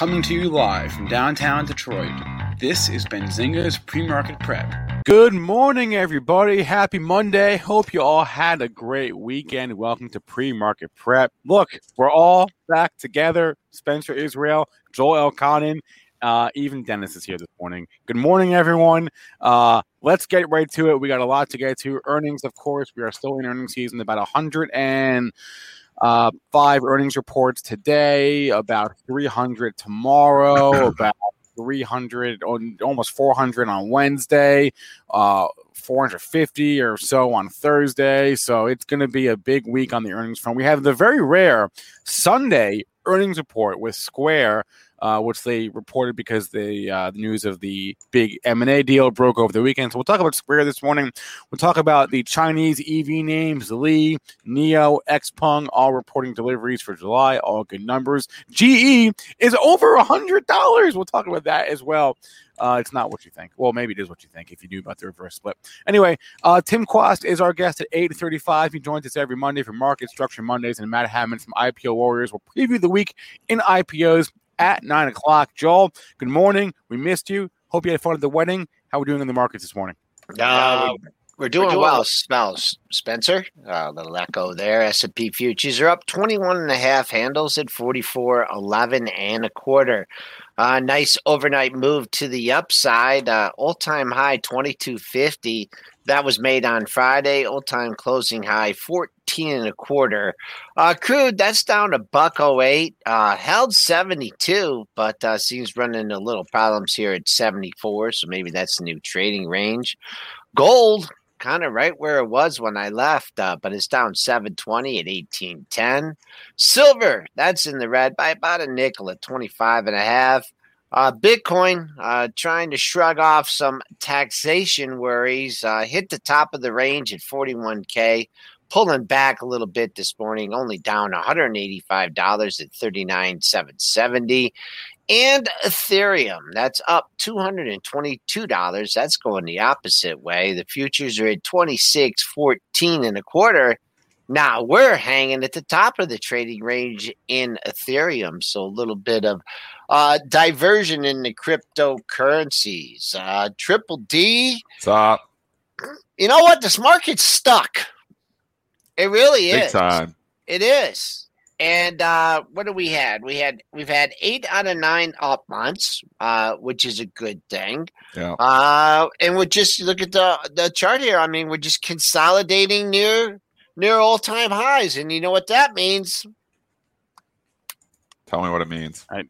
Coming to you live from downtown Detroit, this is Benzinga's Pre-Market Prep. Good morning, everybody. Happy Monday. Hope you all had a great weekend. Welcome to Pre-Market Prep. Look, we're all back together. Spencer Israel, Joel Elconin, uh, even Dennis is here this morning. Good morning, everyone. Uh, let's get right to it. We got a lot to get to. Earnings, of course. We are still in earnings season. About a hundred and uh, five earnings reports today, about 300 tomorrow, about 300 on almost 400 on Wednesday, uh, 450 or so on Thursday. So it's going to be a big week on the earnings front. We have the very rare Sunday earnings report with Square uh, which they reported because the, uh, the news of the big M&A deal broke over the weekend. So we'll talk about Square this morning. We'll talk about the Chinese EV names, Li, NIO, Xpeng, all reporting deliveries for July, all good numbers. GE is over a $100. We'll talk about that as well. Uh, it's not what you think. Well, maybe it is what you think if you knew about the reverse split. Anyway, uh, Tim Quast is our guest at 8.35. He joins us every Monday for Market Structure Mondays, and Matt Hammond from IPO Warriors will preview the week in IPOs at nine o'clock. Joel, good morning. We missed you. Hope you had fun at the wedding. How are we doing in the markets this morning? Uh, we're, doing we're doing well, smells Spencer. A uh, little echo there. S&P futures are up 21 and a half handles at 44.11 and a quarter. Uh, nice overnight move to the upside. Uh, all-time high 2250 that was made on Friday. Old time closing high 14 and a quarter. Uh, crude, that's down to buck 08. Uh, held 72, but uh, seems running into little problems here at 74. So maybe that's the new trading range. Gold, kind of right where it was when I left, uh, but it's down 720 at 1810. Silver, that's in the red by about a nickel at 25 and a half. Uh, Bitcoin uh, trying to shrug off some taxation worries, uh, hit the top of the range at 41K, pulling back a little bit this morning, only down $185 at 39,770. And Ethereum, that's up $222. That's going the opposite way. The futures are at 26.14 and a quarter. Now we're hanging at the top of the trading range in Ethereum. So a little bit of uh, diversion in the cryptocurrencies. Uh, Triple D. Stop. You know what? This market's stuck. It really Big is. time. It is. And uh, what do we had? We had we've had eight out of nine up months, uh, which is a good thing. Yeah. Uh, and we're just look at the the chart here. I mean, we're just consolidating near near all time highs, and you know what that means. Tell me what it means. I,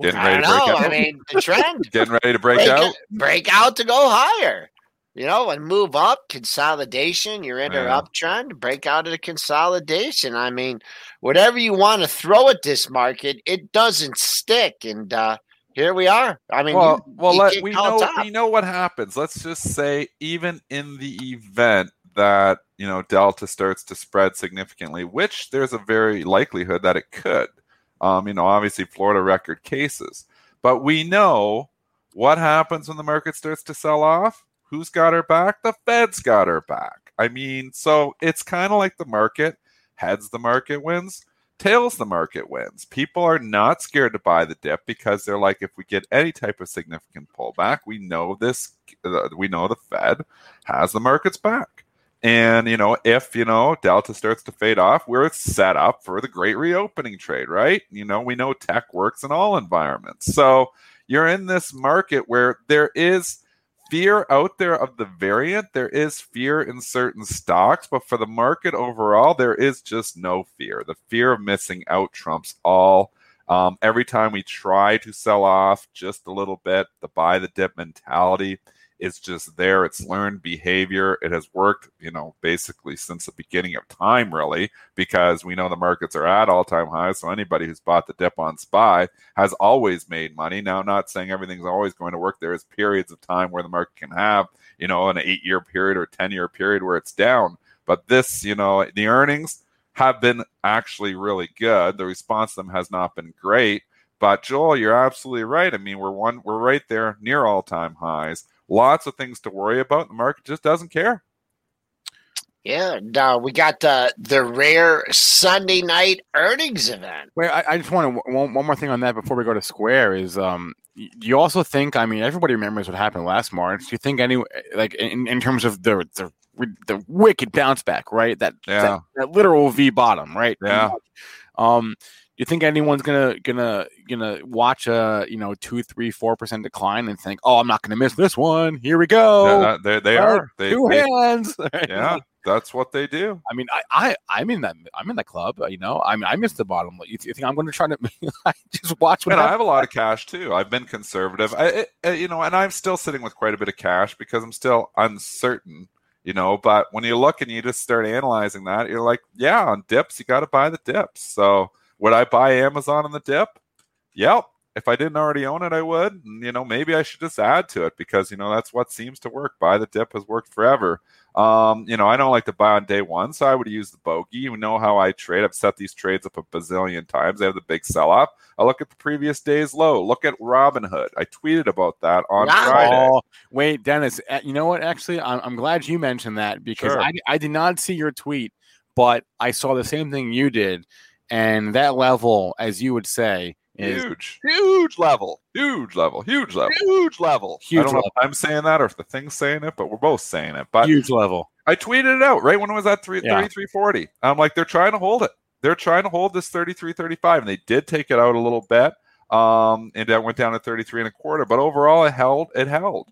Getting I ready to break know. out. I mean, the trend Getting ready to break, break, out. break out to go higher. You know, and move up, consolidation. You're in an Yeah. uptrend, break out of the consolidation. I mean, whatever you want to throw at this market, it doesn't stick. And uh here we are. I mean, well, you- well, you let, we know top. we know what happens. Let's just say, even in the event that you know Delta starts to spread significantly, which there's a very likelihood that it could. Um, you know, obviously Florida record cases, but we know what happens when the market starts to sell off. Who's got her back? The Fed's got her back. I mean, so it's kind of like the market. Heads the market wins tails the market wins. People are not scared to buy the dip because they're like, if we get any type of significant pullback, we know this, uh, we know the Fed has the markets back. And you know, if you know Delta starts to fade off, we're set up for the great reopening trade, right? You know, we know tech works in all environments. So you're in this market where there is fear out there of the variant. There is fear in certain stocks, but for the market overall, there is just no fear. The fear of missing out trumps all. Um, every time we try to sell off just a little bit, the buy the dip mentality is just there. It's learned behavior. It has worked, you know, basically since the beginning of time, really, because we know the markets are at all time highs. So anybody who's bought the dip on SPY has always made money. Now, I'm not saying everything's always going to work. There is periods of time where the market can have, you know, an eight year period or 10 year period where it's down. But this, you know, the earnings have been actually really good. The response to them has not been great. But Joel, you're absolutely right. I mean, we're one, we're right there near all time highs. Lots of things to worry about. The market just doesn't care. Yeah, no, we got uh, the rare Sunday night earnings event. Wait, I, I just want to one, one more thing on that before we go to Square is um, do you also think? I mean, everybody remembers what happened last March. Do you think any like in, in terms of the the the wicked bounce back, right? That yeah. that, that literal V bottom, right? Yeah. Um, you think anyone's gonna gonna gonna watch a you know two, three, four percent decline and think, oh, I'm not gonna miss this one. Here we go. They they Right, are. They, Two they- hands. yeah, that's what they do. I mean, I, I, I'm in that, I'm in that club. You know, I mean, I missed the bottom. You, you think I'm going to try to just watch what And I have a lot of cash too. I've been conservative. I, uh, you know, and I'm still sitting with quite a bit of cash because I'm still uncertain. You know, but when you look and you just start analyzing that, you're like, yeah, on dips, you got to buy the dips. So would I buy Amazon on the dip? Yep. If I didn't already own it, I would. And, you know, maybe I should just add to it because you know that's what seems to work. Buy the dip has worked forever. Um, you know, I don't like to buy on day one, so I would use the bogey. You know how I trade. I've set these trades up a bazillion times. I have the big sell off. I look at the previous day's low. Look at Robinhood. I tweeted about that on Wow. Friday. Oh, wait, Dennis. uh, You know what? Actually, I'm, I'm glad you mentioned that because Sure. I, I did not see your tweet, but I saw the same thing you did, and that level, as you would say, is Huge, huge level, huge level, huge level, huge level. Huge I don't know if I'm saying that or if the thing's saying it, but we're both saying it. But huge level. I tweeted it out right when it was at three, Yeah. 3340. I'm like, they're trying to hold it. They're trying to hold this 3335, and they did take it out a little bit. Um, and that went down to 33 and a quarter, but overall it held. It held.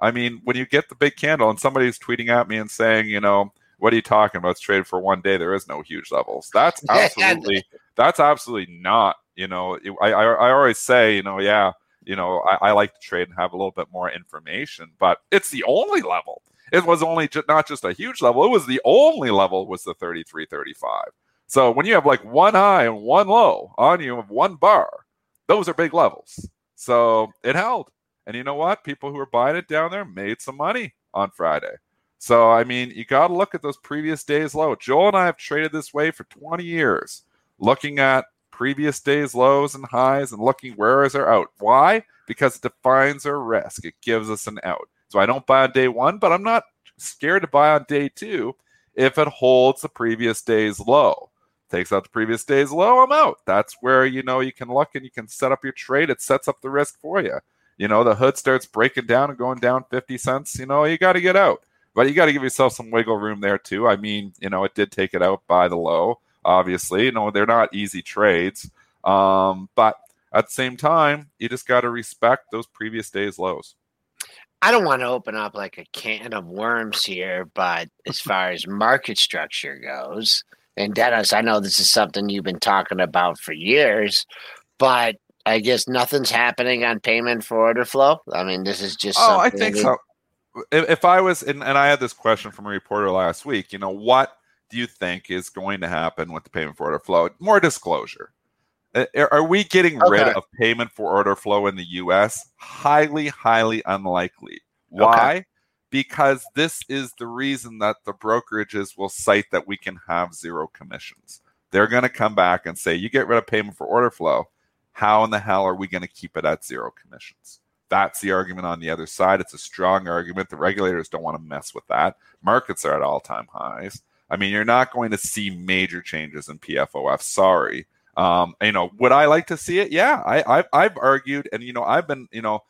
I mean, when you get the big candle and somebody's tweeting at me and saying, you know, what are you talking about? It's traded for one day. There is no huge levels. That's absolutely. that's absolutely not. You know, I, I I always say, you know, yeah, you know, I, I like to trade and have a little bit more information, but it's the only level. It was only ju- not just a huge level. It was the only level was the thirty three thirty five. So when you have like one high and one low on you of one bar, those are big levels. So it held. And you know what? People who were buying it down there made some money on Friday. So I mean, you got to look at those previous days low. Joel and I have traded this way for 20 years, looking at previous days lows and highs and looking where is our out. Why? Because it defines our risk. It gives us an out. So I don't buy on day one, but I'm not scared to buy on day two if it holds the previous day's low. Takes out the previous day's low, I'm out. That's where you know you can look and you can set up your trade. It sets up the risk for you. You know, the hood starts breaking down and going down 50 cents, you know, you got to get out. But you got to give yourself some wiggle room there too. I mean, you know, it did take it out by the low, obviously. You know, they're not easy trades. Um, but at the same time, you just got to respect those previous days lows. I don't want to open up like a can of worms here, but as far as market structure goes, and Dennis, I know this is something you've been talking about for years, but I guess nothing's happening on payment for order flow. I mean, this is just. Oh, I think so. If, I was, and, and I had this question from a reporter last week, you know, what do you think is going to happen with the payment for order flow? More disclosure. Are are we getting rid of payment for order flow in the US? Highly, highly unlikely. Why? Because this is the reason that the brokerages will cite that we can have zero commissions. They're going to come back and say, you get rid of payment for order flow. How in the hell are we going to keep it at zero commissions? That's the argument on the other side. It's a strong argument. The regulators don't want to mess with that. Markets are at all time highs. I mean, you're not going to see major changes in PFOF. Sorry. Um, you know, would I like to see it? Yeah, I, I've, I've argued, and you know, I've been, you know,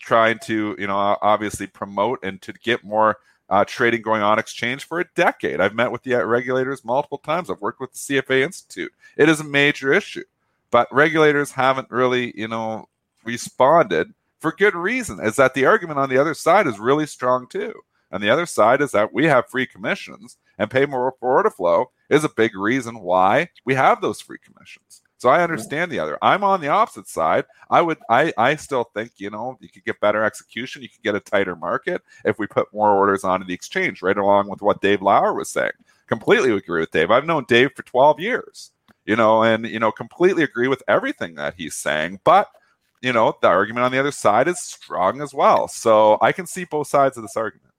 trying to, you know, obviously promote and to get more uh, trading going on exchange for a decade. I've met with the uh, regulators multiple times. I've worked with the CFA Institute. It is a major issue, but regulators haven't really, you know, responded for good reason. Is that the argument on the other side is really strong too. And the other side is that we have free commissions and pay more for order flow is a big reason why we have those free commissions. So I understand the other. I'm on the opposite side. I would I I still think, you know, you could get better execution, you could get a tighter market if we put more orders onto the exchange, right along with what Dave Lauer was saying. Completely agree with Dave. I've known Dave for 12 years, you know, and you know, completely agree with everything that he's saying, but you know, the argument on the other side is strong as well. So I can see both sides of this argument.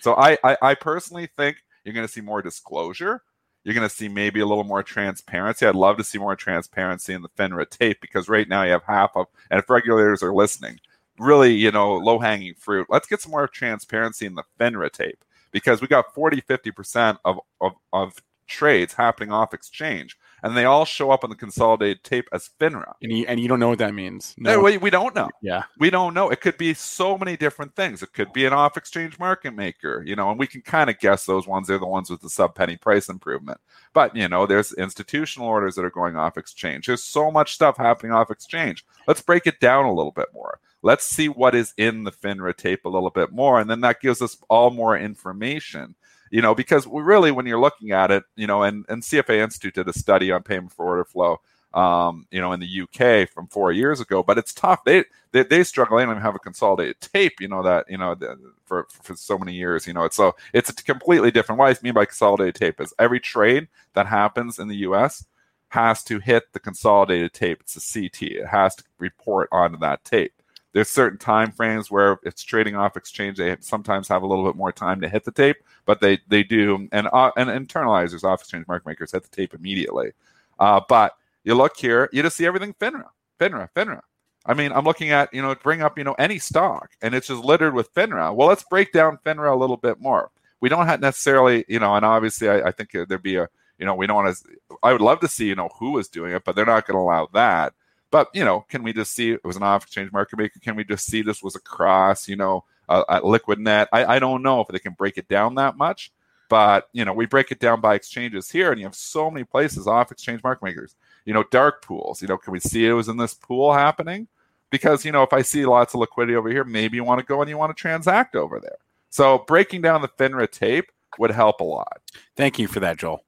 So I I, I personally think you're going to see more disclosure you're going to see maybe a little more transparency. I'd love to see more transparency in the FINRA tape because right now you have half of, and if regulators are listening, really, you know, low hanging fruit. Let's get some more transparency in the FINRA tape because we got 40, 50% of, of, of trades happening off exchange and they all show up on the consolidated tape as FINRA. And you, and you don't know what that means. No, we, we don't know. Yeah. We don't know. It could be so many different things. It could be an off exchange market maker, you know, and we can kind of guess those ones. They're the ones with the sub penny price improvement. But, you know, there's institutional orders that are going off exchange. There's so much stuff happening off exchange. Let's break it down a little bit more. Let's see what is in the FINRA tape a little bit more. And then that gives us all more information you know, because we really when you're looking at it, you know, and, and CFA Institute did a study on payment for order flow, um, you know, in the UK from four years ago, but it's tough. They, they, they struggle. They don't even have a consolidated tape, you know, that, you know, for, for so many years, you know, it's so it's a completely different. What I mean by consolidated tape is every trade that happens in the US has to hit the consolidated tape. It's a CT. It has to report onto that tape there's certain time frames where it's trading off exchange. They sometimes have a little bit more time to hit the tape, but they they do. And uh, and internalizers, off exchange market makers, hit the tape immediately. Uh, but you look here, you just see everything FINRA, FINRA, FINRA. I mean, I'm looking at you know bring up you know any stock, and it's just littered with FINRA. Well, let's break down FINRA a little bit more. We don't have necessarily you know, and obviously I, I think there'd be a you know we don't want to. I would love to see you know who is doing it, but they're not going to allow that. But you know, can we just see it was an off-exchange market maker? Can we just see this was across, you know, uh, at Liquidnet? I, I don't know if they can break it down that much, but you know, we break it down by exchanges here, and you have so many places off-exchange market makers. You know, dark pools. You know, can we see it was in this pool happening? Because you know, if I see lots of liquidity over here, maybe you want to go and you want to transact over there. So breaking down the FINRA tape would help a lot. Thank you for that, Joel.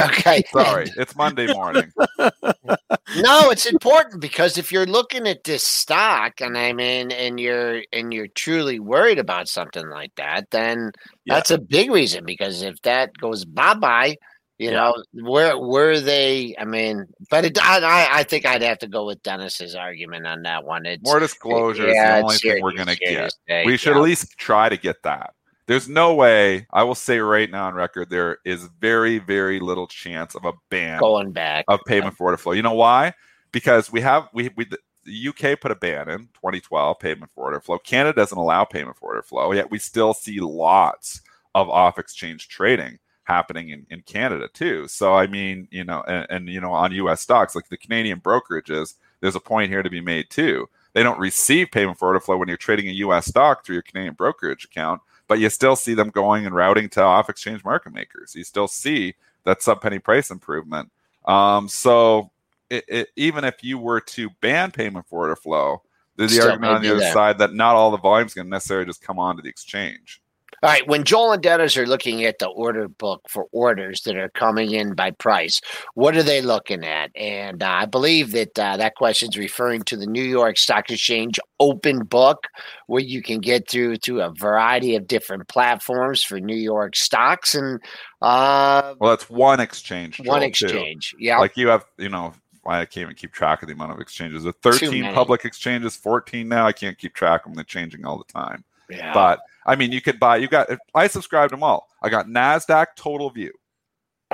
Okay. Sorry, it's Monday morning. no, it's important because if you're looking at this stock and I mean and you're and you're truly worried about something like that, then yeah. that's a big reason because if that goes bye-bye, you yeah. know, where were they? I mean, but it, I I think I'd have to go with Dennis's argument on that one. It's more disclosure yeah, is the only thing we're gonna get. We should at least try to get that there's no way I will say right now on record there is very very little chance of a ban going back of payment yeah. for order flow. You know why? Because we have we we the UK put a ban in 2012 payment for order flow. Canada doesn't allow payment for order flow yet we still see lots of off exchange trading happening in, in Canada too. So I mean, you know, and, and you know on US stocks like the Canadian brokerages, there's a point here to be made too. They don't receive payment for order flow when you're trading a US stock through your Canadian brokerage account but you still see them going and routing to off exchange market makers. You still see that sub penny price improvement. Um, so it, it, even if you were to ban payment for order flow, there's the still argument on the other side that not all the volume is going to necessarily just come onto the exchange. All right, when Joel and Dennis are looking at the order book for orders that are coming in by price, what are they looking at? And uh, I believe that uh, that question is referring to the New York Stock Exchange open book, where you can get through to a variety of different platforms for New York stocks. And uh, well, that's one exchange. Joel, one exchange, too. yeah. Like you have, you know, I can't even keep track of the amount of exchanges. The 13 public exchanges, 14 now. I can't keep track of them. They're changing all the time. Yeah. But I mean, you could buy. You got. I subscribed them all. I got Nasdaq Total View.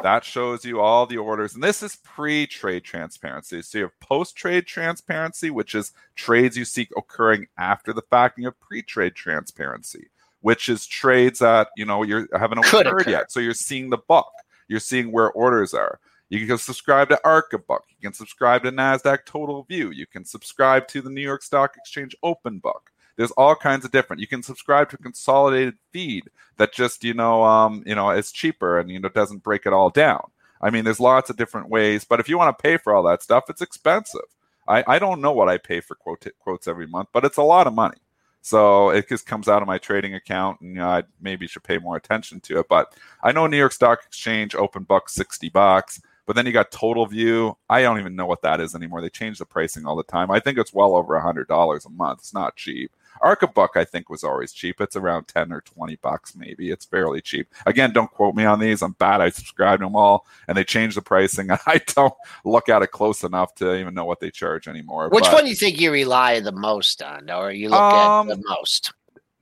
That shows you all the orders, and this is pre-trade transparency. So you have post-trade transparency, which is trades you see occurring after the fact, and you have pre-trade transparency, which is trades that you know you haven't occurred yet. So you're seeing the book. You're seeing where orders are. You can subscribe to Arcabook. You can subscribe to NASDAQ Total View. You can subscribe to the New York Stock Exchange Open Book. There's all kinds of different. You can subscribe to a consolidated feed that just you know um, you know is cheaper and you know doesn't break it all down. I mean, there's lots of different ways, but if you want to pay for all that stuff, it's expensive. I, I don't know what I pay for quote, quotes every month, but it's a lot of money. So it just comes out of my trading account, and you know, I maybe should pay more attention to it. But I know New York Stock Exchange open book sixty bucks, But then you got Total View. I don't even know what that is anymore. They change the pricing all the time. I think it's well over a hundred dollars a month. It's not cheap. Arcabook, I think, was always cheap. It's around 10 or 20 bucks, maybe. It's fairly cheap. Again, don't quote me on these. I'm bad. I subscribe to them all, and they change the pricing. I don't look at it close enough to even know what they charge anymore. Which but, one do you think you rely the most on, or you look Um, at the most?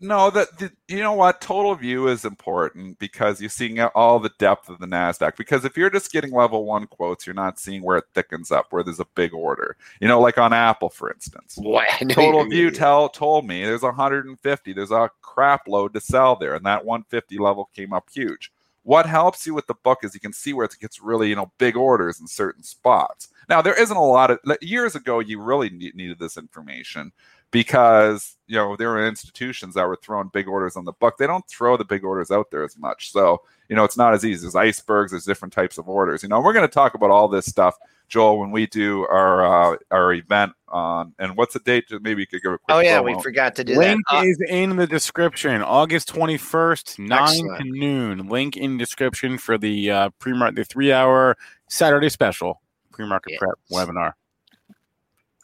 No, that you know what? Total view is important because you're seeing all the depth of the Nasdaq. Because if you're just getting level one quotes, you're not seeing where it thickens up, where there's a big order. You know, like on Apple, for instance. Boy, Total View tell told me there's 150. There's a crap load to sell there, and that 150 level came up huge. What helps you with the book is you can see where it gets really, you know, big orders in certain spots. Now there isn't a lot of years ago. You really needed this information because you know there were institutions that were throwing big orders on the book. They don't throw the big orders out there as much, so you know it's not as easy. There's icebergs. There's different types of orders. You know, we're going to talk about all this stuff, Joel, when we do our uh, our event on. And what's the date? Maybe you could give a quick. Oh yeah, promo. we forgot to do Link that. Uh, is in the description. August 21st, 9 to noon. Link in description for the uh, pre the three hour Saturday special pre market Yes. prep webinar.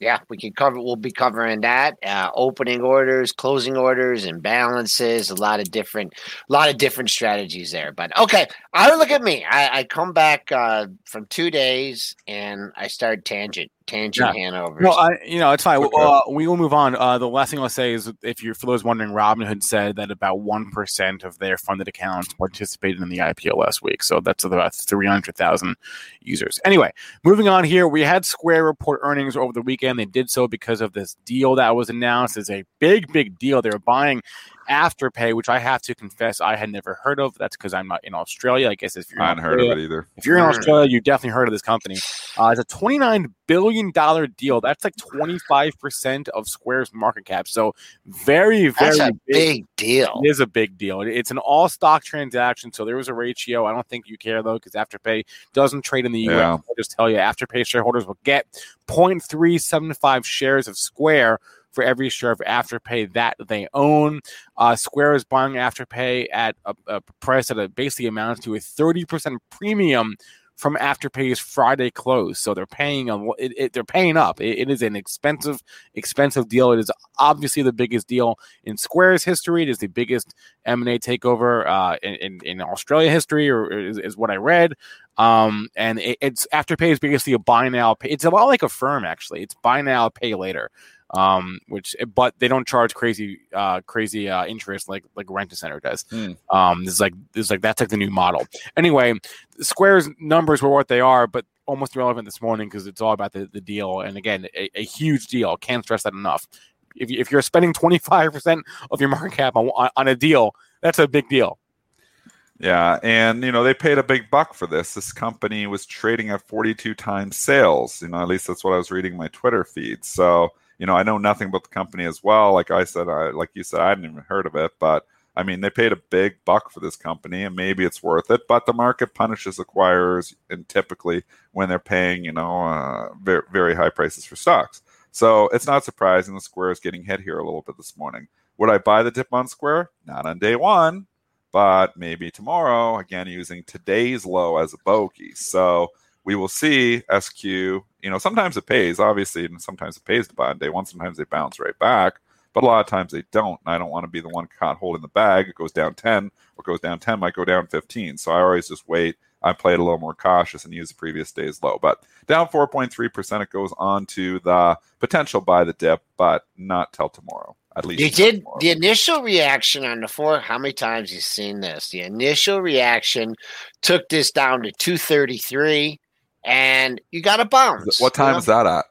Yeah, we can cover. We'll be covering that uh, opening orders, closing orders, and balances. A lot of different, a lot of different strategies there. But okay, I look at me. I, I come back uh, from two days and I start tangent, tangent Hanover. No, I, you know, it's fine. Okay. Uh, we will move on. Uh, the last thing I'll say is if you're, for those wondering, Robinhood said that about 1% of their funded accounts participated in the IPO last week. So that's about 300,000 users. Anyway, moving on here, we had Square report earnings over the weekend. They did so because of this deal that was announced. It's a big, big deal. They're buying Afterpay, which I have to confess I had never heard of. That's because I'm not in Australia. I guess if you're I in hadn't heard of Australia- it either. if you're in Mm. Australia, you definitely heard of this company. Uh, it's a $29 billion deal. That's like 25% of Square's market cap. So very, very That's a big. big deal. It is a big deal. It's an all stock transaction. So there was a ratio. I don't think you care though, because Afterpay doesn't trade in the US. Yeah. I'll just tell you, Afterpay shareholders will get 0.375 shares of Square for every share of Afterpay that they own. Uh, Square is buying Afterpay at a, a price that basically amounts to a 30% premium from Afterpay's Friday close. So they're paying a, it, it, they're paying up. It- it is an expensive, expensive deal. It is obviously the biggest deal in Square's history. It is the biggest M and A takeover uh, in, in in Australia history, or is, is what I read. Um, and it, it's Afterpay is basically a buy now. Pay, it's a lot like Affirm actually. It's buy now, pay later. Um, which but they don't charge crazy, uh, crazy uh, interest like like Rent a Center does. Hmm. Um, this is like this is like that's like the new model. Anyway, Square's numbers were what they are, but almost irrelevant this morning because it's all about the, the deal. And again, a, a huge deal. Can't stress that enough. If, you, if you're spending 25% of your market cap on, on, a deal, that's a big deal. Yeah, and you know they paid a big buck for this. This company was trading at 42 times sales. You know, at least that's what I was reading in my Twitter feed. So you know, I know nothing about the company as well. Like I said, I like you said, I hadn't even heard of it, but I mean, they paid a big buck for this company, and maybe it's worth it. But the market punishes acquirers, and typically when they're paying, you know, uh, very very high prices for stocks. So it's not surprising the Square is getting hit here a little bit this morning. Would I buy the dip on Square? Not on day one, but maybe tomorrow, again, using today's low as a bogey. So we will see SQ. You know, sometimes it pays, obviously, and sometimes it pays to buy on day one. Sometimes they bounce right back, but a lot of times they don't. And I don't want to be the one caught holding the bag. It goes down 10, or goes down 10, might go down 15. So I always just wait. I play it a little more cautious and use the previous day's low. But down 4.3%, it goes on to the potential buy the dip, but not till tomorrow. At least You did tomorrow. the initial reaction on the four. How many times you seen this? The initial reaction took this down to two thirty three, and you got a bounce. What time you is that at?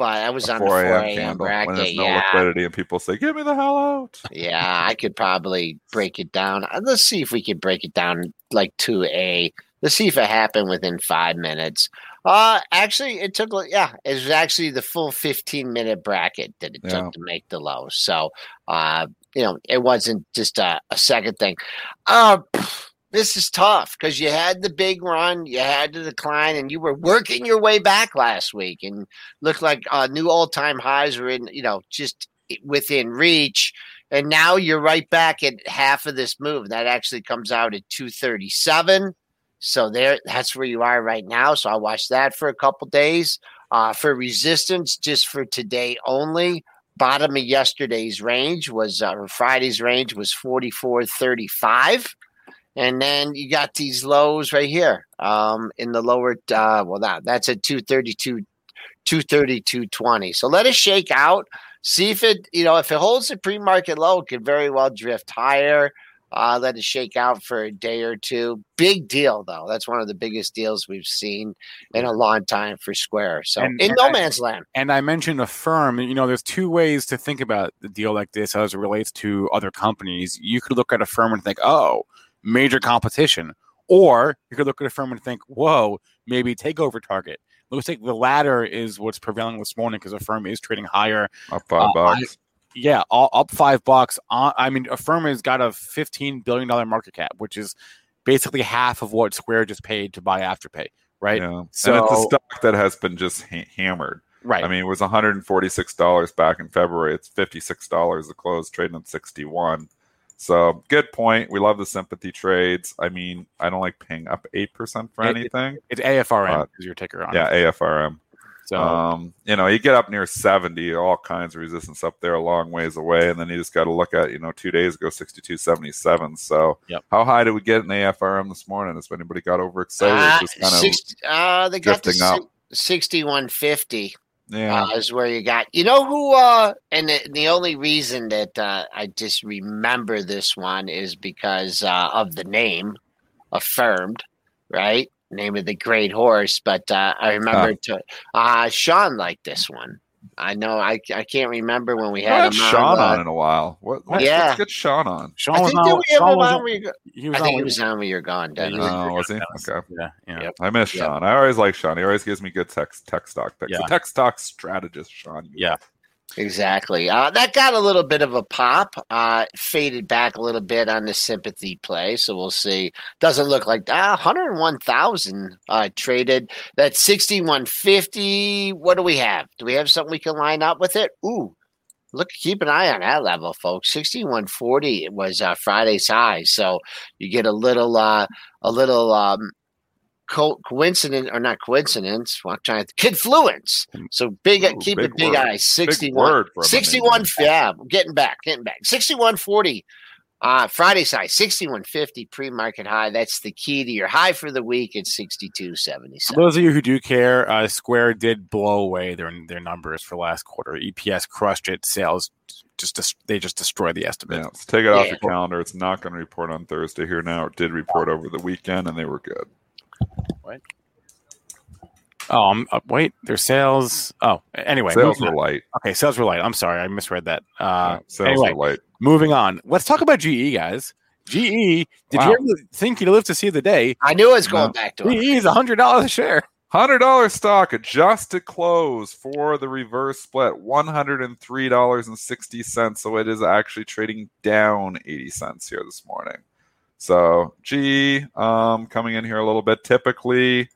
I was on the four a.m. candle when there's no yeah, liquidity and people say, "Get me the hell out." yeah. I could probably break it down. Uh, Let's see if we could break it down like two a. Let's see if it happened within five minutes. Uh actually, it took. Yeah, it was actually the full fifteen minute bracket that it Yeah. took to make the low. So, uh, you know, it wasn't just a, a second thing. Uh, this is tough because you had the big run, you had the decline, and you were working your way back last week, and looked like uh, new all time highs were in, you know, just within reach. And now you're right back at half of this move. That actually comes out at 237. So there, that's where you are right now. So I watched that for a couple days. Uh, for resistance, just for today only, bottom of yesterday's range was uh, Friday's range was 44.35. And then you got these lows right here um, in the lower, uh, well, that, that's at 232, 232.20. So let it shake out. See if it, you know, if it holds the pre market low, it could very well drift higher. Uh, let it shake out for a day or two. Big deal, though. That's one of the biggest deals we've seen in a long time for Square. So And- in and no I- man's land. And I mentioned Affirm. You know, there's two ways to think about the deal like this as it relates to other companies. You could look at Affirm and think, oh, major competition. Or you could look at Affirm and think, whoa, maybe takeover target. Looks like the latter is what's prevailing this morning because Affirm is trading higher. Up five Uh, bucks. Yeah, all, up five bucks. On, I mean, Affirm has got a $15 billion market cap, which is basically half of what Square just paid to buy Afterpay, right? yeah. and it's a stock that has been just ha- hammered. Right. I mean, it was $146 back in February. It's $56 to close, trading at 61. So good point. We love the sympathy trades. I mean, I don't like paying up 8% for It- it- anything. it's AFRM Uh, is your ticker on Yeah, it. AFRM. So Um, you know, you get up near 70, all kinds of resistance up there a long ways away. And then you just got to look at, you know, two days ago, 62.77. So Yep. how high did we get in AFRM this morning? Has anybody got overexcited? Uh, just kind of, 60, uh, they got to drifting up. si- 6150. Yeah. uh, is where you got. You know who? Uh, and the, the only reason that uh, I just remember this one is because uh, of the name, affirmed, right? Name of the great horse. But uh, I remember to uh, Sean liked this one. I know. I, I can't remember when we had had him Sean on. on in a while. What, let's, Yeah. let's get Sean on. Sean I was think on. that we have Sean him was on. on- when you go- he was I on think he when- was on when you're gone, Yeah, Dennis. Oh, was he? Okay. Yeah, yeah. Yep. I miss Yep. Sean. I always like Sean. He always gives me good tech, tech stock picks. Yeah. The tech stock strategist, Sean. you Yeah. Exactly. Uh, that got a little bit of a pop. Uh, faded back a little bit on the sympathy play, so we'll see. Doesn't look like uh, 101,000 uh, traded. That 6150. What do we have? Do we have something we can line up with it? Ooh, look, keep an eye on that level, folks. 6140 was uh, Friday's high, so you get a little, uh, a little. Um, Co- coincidence or not coincidence? Well, I'm trying to confluence. So big, Ooh, keep big a big word. eye. Big 61. word 61 yeah getting back getting back 6140 uh friday's high 6150 pre-market high that's the key to your high for the week at For 6277 those of you who do care, uh, Square did blow away their their numbers for last quarter. EPS crushed it. Sales just dis- they just destroyed the estimate. Yeah, let's take it off Yeah. your calendar. It's not going to report on Thursday here now. It did report over the weekend, and they were good. Oh, um, uh, wait, their sales. Oh, anyway, Sales were light. okay. Sales were light. I'm sorry, I misread that. Uh, Yeah, sales anyway, were light. moving on. Let's talk about GE, guys. GE. Did Wow. you ever think you'd live to see the day? i knew it was going No. back to it GE is hundred dollars a share. Hundred dollar stock adjusted close for the reverse split, one hundred and three dollars and sixty cents. So it is actually trading down eighty cents here this morning. So G um, coming in here a little bit. Typically,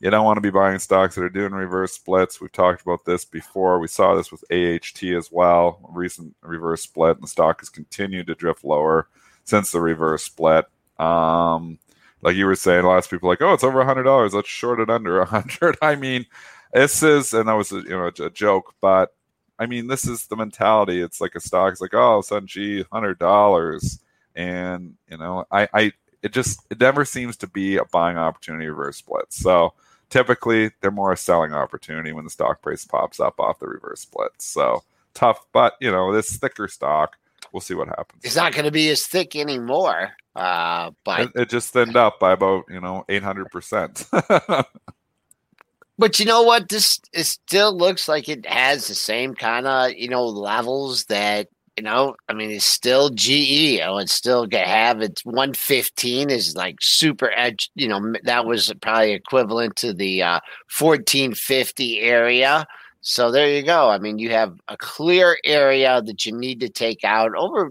you don't want to be buying stocks that are doing reverse splits. We've talked about this before. We saw this with AHT as well. Recent reverse split, and the stock has continued to drift lower since the reverse split. Um, like you were saying, a lot of people like, oh, it's over hundred dollars. Let's short it under a hundred. I mean, this is, and that was a, you know a, joke, but I mean, this is the mentality. It's like a stock. It's like, oh, son, gee, hundred dollars, and you know, I, I, it just, it never seems to be a buying opportunity reverse split. So typically, they're more a selling opportunity when the stock price pops up off the reverse split. So tough, but you know, this thicker stock. We'll see what happens. it's not going to be as thick anymore uh but It, it just thinned up by about you know eight hundred percent. But you know what? This it still looks like it has the same kind of you know levels that you know. I mean, it's still GE. Know, it's still gonna have its one fifteen is like super edge. You know, that was probably equivalent to the uh, fourteen fifty area. So there you go. I mean, you have a clear area that you need to take out over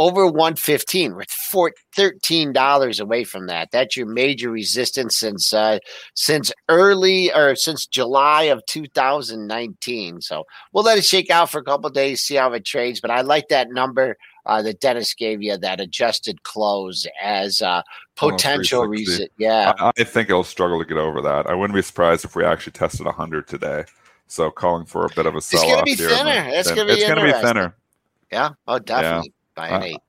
over 115 we're four, $13 away from that that's your major resistance since uh since early or since july of 2019 so we'll let it shake out for a couple days see how it trades but i like that number uh, that Dennis gave you that adjusted close as uh, Almost potential reason. Yeah. I, I think it'll struggle to get over that. I wouldn't be surprised if we actually tested 100 today. So calling for a bit of a sell off here. thinner. It's gonna be it's gonna be thinner. Yeah. Oh, definitely. By an Uh, eight.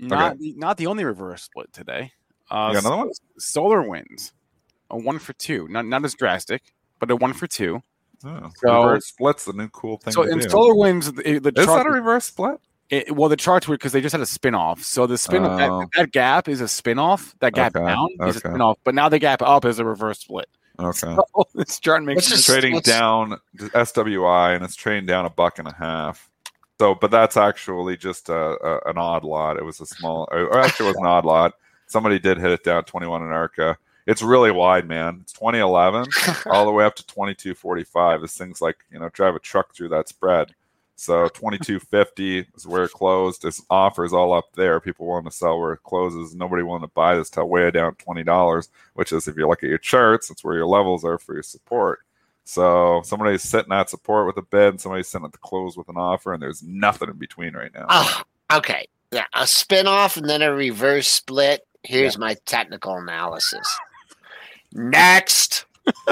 Not the, not the only reverse split today. Uh, You got another one? SolarWinds a one for two. Not not as drastic, but a one for two. Oh, So- reverse split's the new cool thing. So to in do. SolarWinds, the, the Is chart, that a reverse split? it, well, the charts were because they just had a spin off. So the spin Oh. that, that gap is a spin off. That gap Okay, down is a okay. spin off, but now the gap up is a reverse split. Okay. So this chart makes Let's just- trading let's- down SWI and it's trading down a buck and a half. So, but that's actually just a, a, an odd lot. It was a small, or actually, it was an odd lot. Somebody did hit it down 21 in ARCA. It's really wide, man. It's 2011 all the way up to 2245. This thing's like, you know, drive a truck through that spread. So 2250 is where it closed. This offer is all up there. People willing to sell where it closes. Nobody willing to buy this till way down $20, which is if you look at your charts, that's where your levels are for your support. So somebody's sitting at support with a bid, and somebody's sitting at the close with an offer, and there's nothing in between right now. Oh, okay. Yeah, a spin off and then a reverse split. Here's my technical analysis. Next.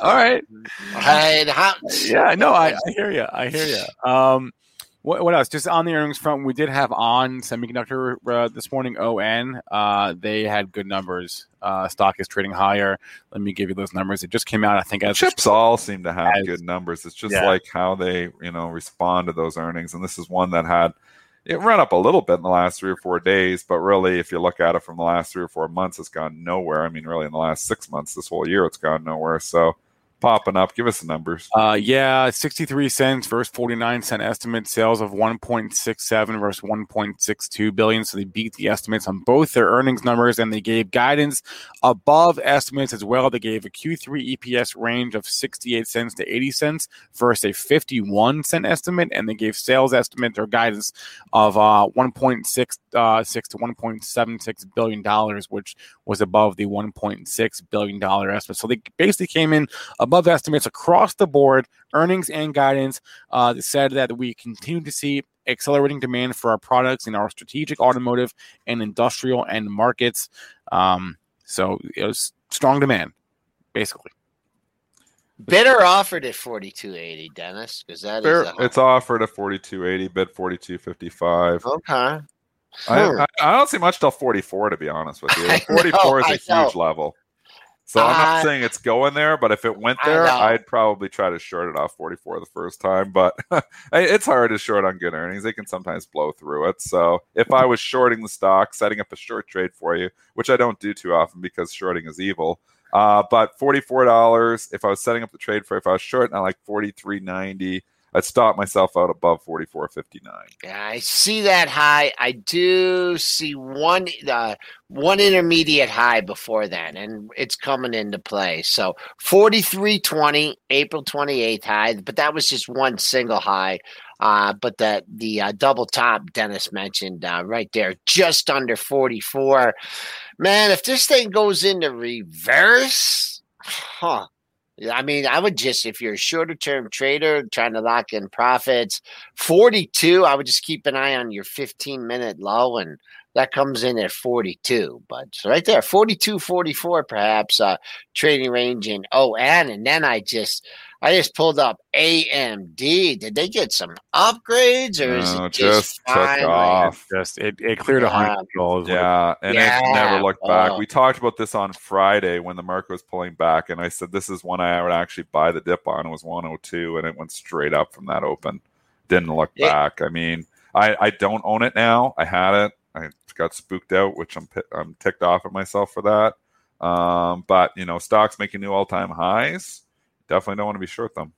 All right. How, Yeah, no, I, I hear you. I hear you. Um, what, what else? Just on the earnings front, we did have on semiconductor uh, this morning. On uh, they had good numbers. Uh, stock is trading higher. Let me give you those numbers. It just came out. I think as Chips all seem to have as- good numbers. It's just Yeah. like how they, you know, respond to those earnings. And this is one that had it ran up a little bit in the last three or four days, but really, if you look at it from the last three or four months, it's gone nowhere. I mean, really, in the last six months, this whole year, it's gone nowhere. So, popping up, give us the numbers. Uh, yeah, 63 cents versus 49 cent estimate. Sales of 1.67 versus 1.62 billion. So they beat the estimates on both their earnings numbers and they gave guidance above estimates as well. They gave a Q3 EPS range of 68 cents to 80 cents versus a 51 cent estimate. And they gave sales estimate or guidance of uh, 1.6 uh, to 1.76 billion dollars, which was above the 1.6 billion dollar estimate. So they basically came in above estimates across the board, earnings and guidance. Uh, said that we continue to see accelerating demand for our products in our strategic automotive and industrial end markets. Um, so it was strong demand, basically. bidder offered at 4280, Dennis, because that is Fair, a- it's offered at forty two eighty, bid forty two fifty five. okay. I. I, I don't see much till 44, to be honest with you. 44 know, is a I know. huge level. So I'm Uh, not saying it's going there, but if it went there. I'd probably try to short it off 44 the first time. But it's hard to short on good earnings. They can sometimes blow through it. So if I was shorting the stock, setting up a short trade for you, which I don't do too often because shorting is evil. Uh, but $44, if I was setting up the trade for, if I was shorting at like 43.90, I'd stop myself out above 44.59. Yeah, I see that high. I do see one uh, one intermediate high before that, and it's coming into play. So forty three twenty, April twenty eighth high, but that was just one single high. Uh, but the the uh, double top Dennis mentioned uh, right there, just under forty four. Man, if this thing goes into reverse, huh? I mean, I would just, if you're a shorter term trader trying to lock in profits, 42, I would just keep an eye on your 15 minute low, and that comes in at 42. But so right there, 42, 44, perhaps, uh, trading range in ON. And then I just, I just pulled up AMD. Did they get some upgrades or is No, it just, just took off. Just it, it cleared a Yeah. hundred dollars. Yeah, and Yeah, it never looked back. oh. We talked about this on Friday when the market was pulling back, and I said this is one I would actually buy the dip on. It was 102, and it went straight up from that open. Didn't look Yeah. back. I mean, I, I don't own it now. I had it. I got spooked out, which I'm I'm ticked off at myself for that. Um, but you know, stocks making new all time highs. Definitely don't want to be short them.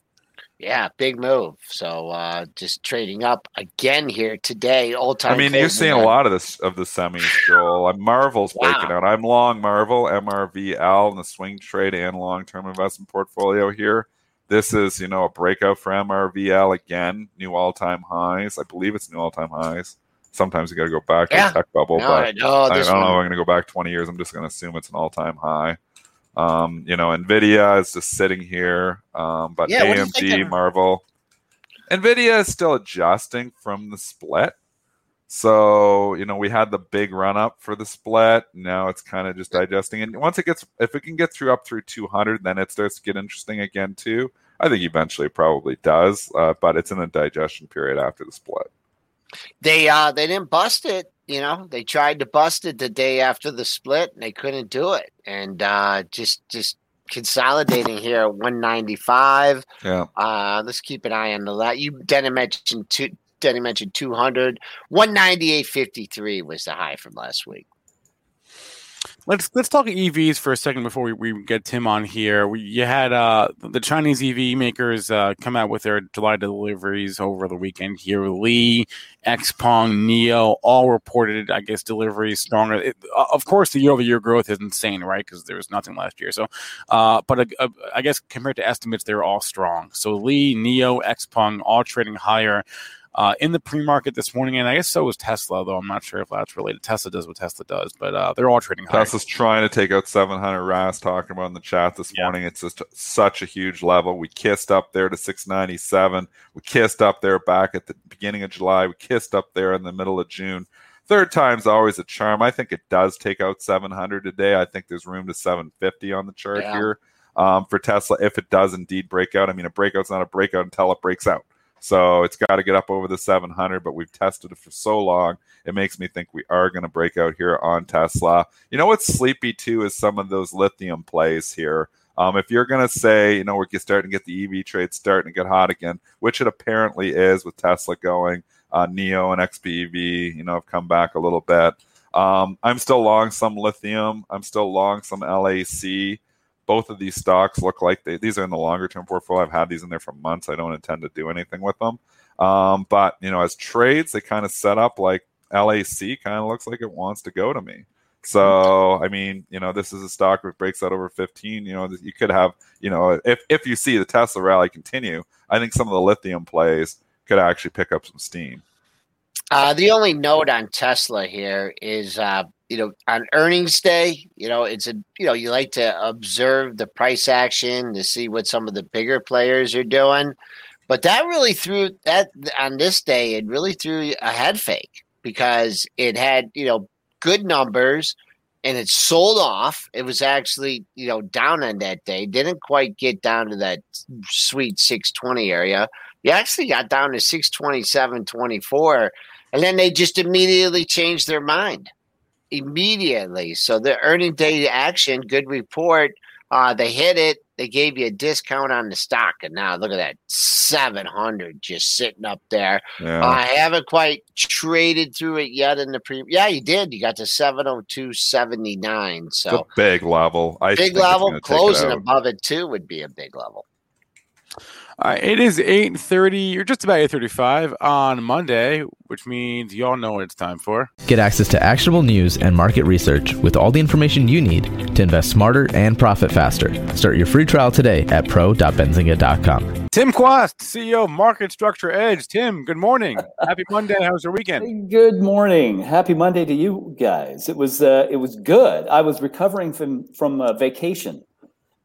Yeah, big move. So uh, just trading up again here today. All time. I mean, you're seeing a lot of this of the semis, Joel. I'm Marvell's Wow. breaking out. I'm long Marvell, MRVL, in the swing trade and long term investment portfolio here. This is, you know, a breakout for MRVL again, new all time highs. I believe it's new all time highs. Sometimes you got to go back to the tech bubble, No, but I I don't know if. I'm going to go back 20 years. I'm just going to assume it's an all time high. Um, you know, Nvidia is just sitting here, um, but Yeah, what do you AMD, Marvell, Nvidia is still adjusting from the split. So, you know, we had the big run up for the split. Now it's kind of just digesting. And once it gets, if it can get through up through 200, then it starts to get interesting again, too. I think eventually it probably does, uh, but it's in a digestion period after the split. They uh they didn't bust it, you know. They tried to bust it the day after the split and they couldn't do it. And uh just just consolidating here at 195. Yeah. Uh let's keep an eye on the lot. You Denny mentioned two Denny mentioned 200. 198.53 was the high from last week. Let's let's talk EVs for a second before we, we get Tim on here. We, you had uh, the Chinese EV makers uh, come out with their July deliveries over the weekend here. Li, Xpeng, NIO, all reported, I guess, deliveries stronger. It, uh, of course, the year over year growth is insane, right? Because there was nothing last year. So, uh, but uh, I guess compared to estimates, they're all strong. So Li, NIO, Xpeng all trading higher uh, in the pre-market this morning, and I guess so was Tesla. Though I'm not sure if that's related. Tesla does what Tesla does, but uh, they're all trading higher. Tesla's trying to take out 700. Ras talking about in the chat this yeah. morning. It's just such a huge level. We kissed up there to 697. We kissed up there back at the beginning of July. We kissed up there in the middle of June. Third time's always a charm. I think it does take out 700 today. I think there's room to 750 on the chart yeah. here um, for Tesla if it does indeed break out. I mean, a breakout's not a breakout until it breaks out. So it's got to get up over the 700, but we've tested it for so long. It makes me think we are going to break out here on Tesla. You know what's sleepy too is some of those lithium plays here. Um, if you're going to say, you know, we're starting to get the EV trade starting to get hot again, which it apparently is with Tesla going, uh, NIO and XPEV, you know, have come back a little bit. Um, I'm still long some lithium. I'm still long some LAC both of these stocks look like they, these are in the longer term portfolio. I've had these in there for months. I don't intend to do anything with them. Um, but you know, as trades, they kind of set up like LAC kind of looks like it wants to go to me. So I mean, you know, this is a stock that breaks out over 15. You know, you could have, you know, if if you see the Tesla rally continue, I think some of the lithium plays could actually pick up some steam. Uh, the only note on Tesla here is uh, you know, on earnings day, you know, it's a, you know, you like to observe the price action to see what some of the bigger players are doing. But that really threw that on this day, it really threw a head fake because it had, you know, good numbers and it sold off. It was actually, you know, down on that day. Didn't quite get down to that sweet 620 area. You actually got down to 627, 24. And then they just immediately changed their mind immediately. So the earning day action, good report. Uh, they hit it. They gave you a discount on the stock, and now look at that, seven hundred just sitting up there. Yeah. Uh, I haven't quite traded through it yet in the pre. Yeah, you did. You got to seven hundred two seventy nine. So big level. I big level. Closing above it too would be a big level. Uh, it is 8.30 or just about 8.35 on Monday, which means you all know what it's time for. Get access to actionable news and market research with all the information you need to invest smarter and profit faster. Start your free trial today at pro.benzinga.com. Tim Quast, CEO of Market Structure Edge. Tim, good morning. Happy Monday. How was your weekend? Good morning. Happy Monday to you guys. It was uh, it was good. I was recovering from from a vacation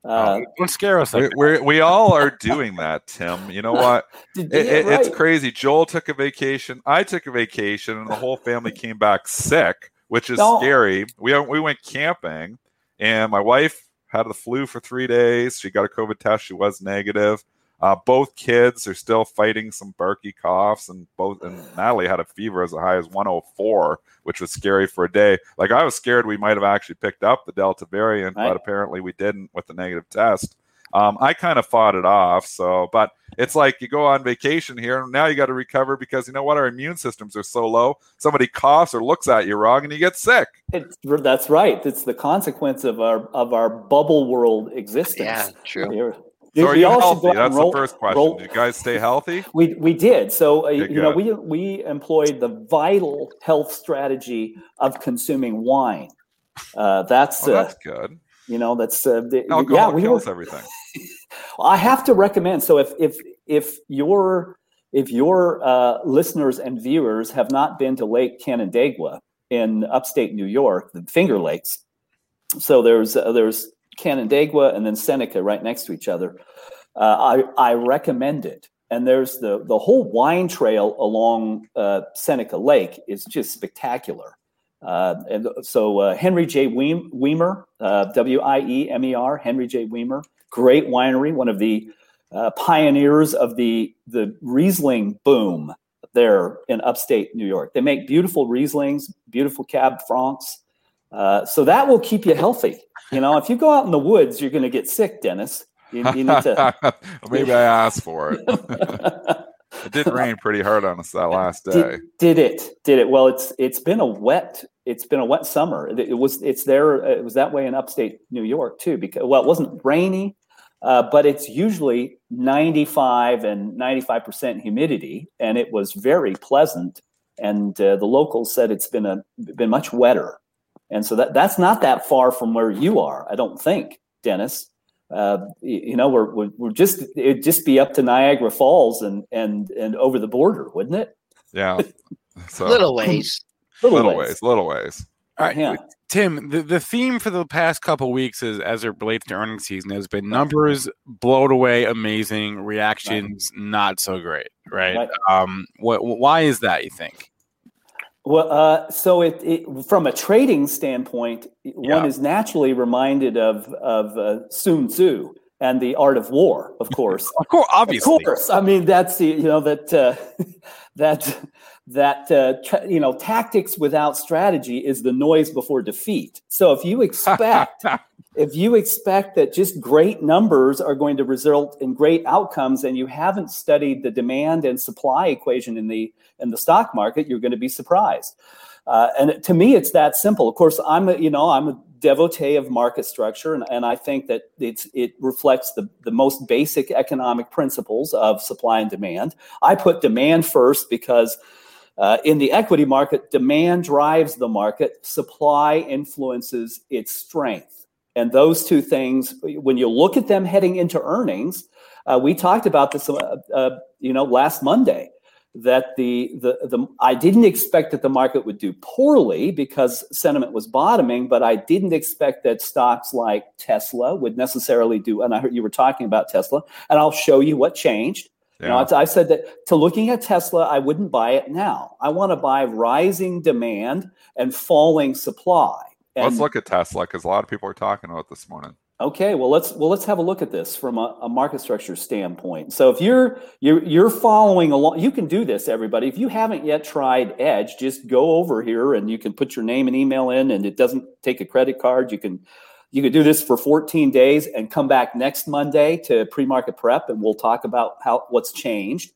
uh, don't scare us. Like we we all are doing that, Tim. You know what? it, it, right. It's crazy. Joel took a vacation. I took a vacation, and the whole family came back sick, which is don't. scary. We we went camping, and my wife had the flu for three days. She got a COVID test. She was negative. Uh, both kids are still fighting some barky coughs, and both and Natalie had a fever as high as 104, which was scary for a day. Like I was scared we might have actually picked up the Delta variant, right. but apparently we didn't with the negative test. Um, I kind of fought it off. So, but it's like you go on vacation here, and now you got to recover because you know what? Our immune systems are so low. Somebody coughs or looks at you wrong, and you get sick. It's, that's right. It's the consequence of our of our bubble world existence. Yeah, true. So are you healthy? That's roll, the first question. Roll. Did you guys stay healthy? We we did. So uh, you know we we employed the vital health strategy of consuming wine. Uh, that's oh, that's uh, good. You know that's uh, the, Alcohol yeah we kills were, everything. I have to recommend. So if if if your if your uh, listeners and viewers have not been to Lake Canandaigua in upstate New York, the Finger Lakes, so there's uh, there's Canandaigua and then Seneca right next to each other. Uh, I, I recommend it and there's the the whole wine trail along uh, Seneca Lake is just spectacular. Uh, and so uh, Henry J. Wiemer, uh, W I E M E R, Henry J. Wiemer, great winery, one of the uh, pioneers of the the Riesling boom there in upstate New York. They make beautiful Rieslings, beautiful Cab Francs. Uh, so that will keep you healthy. You know, if you go out in the woods, you're going to get sick, Dennis. You, you need to. Maybe I asked for it. it did rain pretty hard on us that last day. Did, did, it? Did it? Well, it's it's been a wet it's been a wet summer. It, it was it's there. It was that way in upstate New York too. Because well, it wasn't rainy, uh, but it's usually 95 and 95 percent humidity, and it was very pleasant. And uh, the locals said it's been a been much wetter, and so that that's not that far from where you are. I don't think, Dennis. Uh, you know, we're, we're, we're just it'd just be up to Niagara Falls and and and over the border, wouldn't it? Yeah, so. little ways, little, little ways. ways, little ways. All right, yeah. Tim. The, the theme for the past couple weeks is as it relates to earnings season has been numbers blowed away, amazing reactions, right. not so great. Right? right. Um. What? Why is that? You think? Well, uh, so it, it, from a trading standpoint, yeah. one is naturally reminded of of uh, Sun Tzu and the art of war, of course. of course, obviously. Of course, I mean that's the you know that uh, that that uh, tra- you know tactics without strategy is the noise before defeat. So if you expect if you expect that just great numbers are going to result in great outcomes and you haven't studied the demand and supply equation in the in the stock market, you're going to be surprised. Uh, and to me, it's that simple. Of course, I'm a, you know I'm a devotee of market structure, and, and I think that it's it reflects the the most basic economic principles of supply and demand. I put demand first because. Uh, in the equity market, demand drives the market, supply influences its strength. And those two things, when you look at them heading into earnings, uh, we talked about this, uh, uh you know, last Monday that the, the the I didn't expect that the market would do poorly because sentiment was bottoming, but I didn't expect that stocks like Tesla would necessarily do. And I heard you were talking about Tesla, and I'll show you what changed. Yeah. You know, I said that to looking at Tesla, I wouldn't buy it now. I want to buy rising demand and falling supply. And Let's look at Tesla because a lot of people are talking about this morning. Okay, well let's well let's have a look at this from a, a, market structure standpoint. So if you're you're you're following along, you can do this, everybody. If you haven't yet tried Edge, just go over here and you can put your name and email in, and it doesn't take a credit card. You can you can do this for 14 days and come back next Monday to pre-market prep, and we'll talk about how what's changed.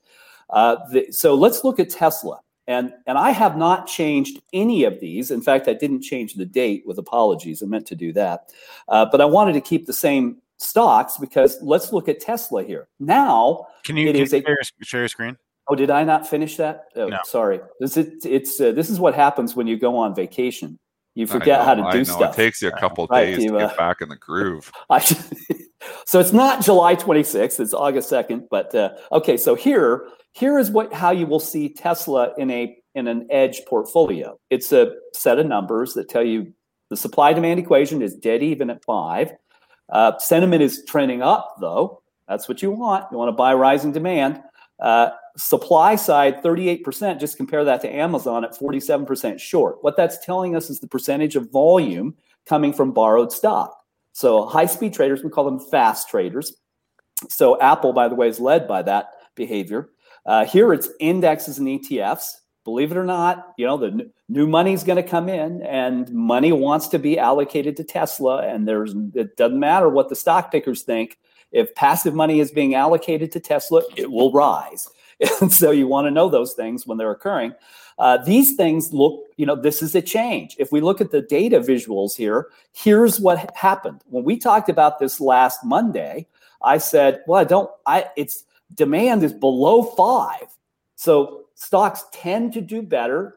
Uh, the, so let's look at Tesla. And, and I have not changed any of these. In fact, I didn't change the date with apologies. I meant to do that. Uh, but I wanted to keep the same stocks because let's look at Tesla here. Now, can you, it can is a, share, share your screen? Oh, did I not finish that? Oh, no. sorry. This, it, it's, uh, this is what happens when you go on vacation. You forget know, how to do stuff. It takes you a couple right, days you, uh, to get back in the groove. I, so it's not July 26th, it's August 2nd. But uh, okay, so here here is what how you will see Tesla in a in an edge portfolio. It's a set of numbers that tell you the supply demand equation is dead even at five. Uh, sentiment is trending up though. That's what you want. You want to buy rising demand. Uh, supply side 38%. Just compare that to Amazon at 47% short. What that's telling us is the percentage of volume coming from borrowed stock. So high speed traders, we call them fast traders. So Apple, by the way, is led by that behavior. Uh, here it's indexes and ETFs. Believe it or not, you know, the n- new money is going to come in and money wants to be allocated to Tesla. And there's, it doesn't matter what the stock pickers think. If passive money is being allocated to Tesla, it will rise. And so you want to know those things when they're occurring. Uh, these things look, you know, this is a change. If we look at the data visuals here, here's what happened. When we talked about this last Monday, I said, well, I don't, I, it's, demand is below five. So stocks tend to do better.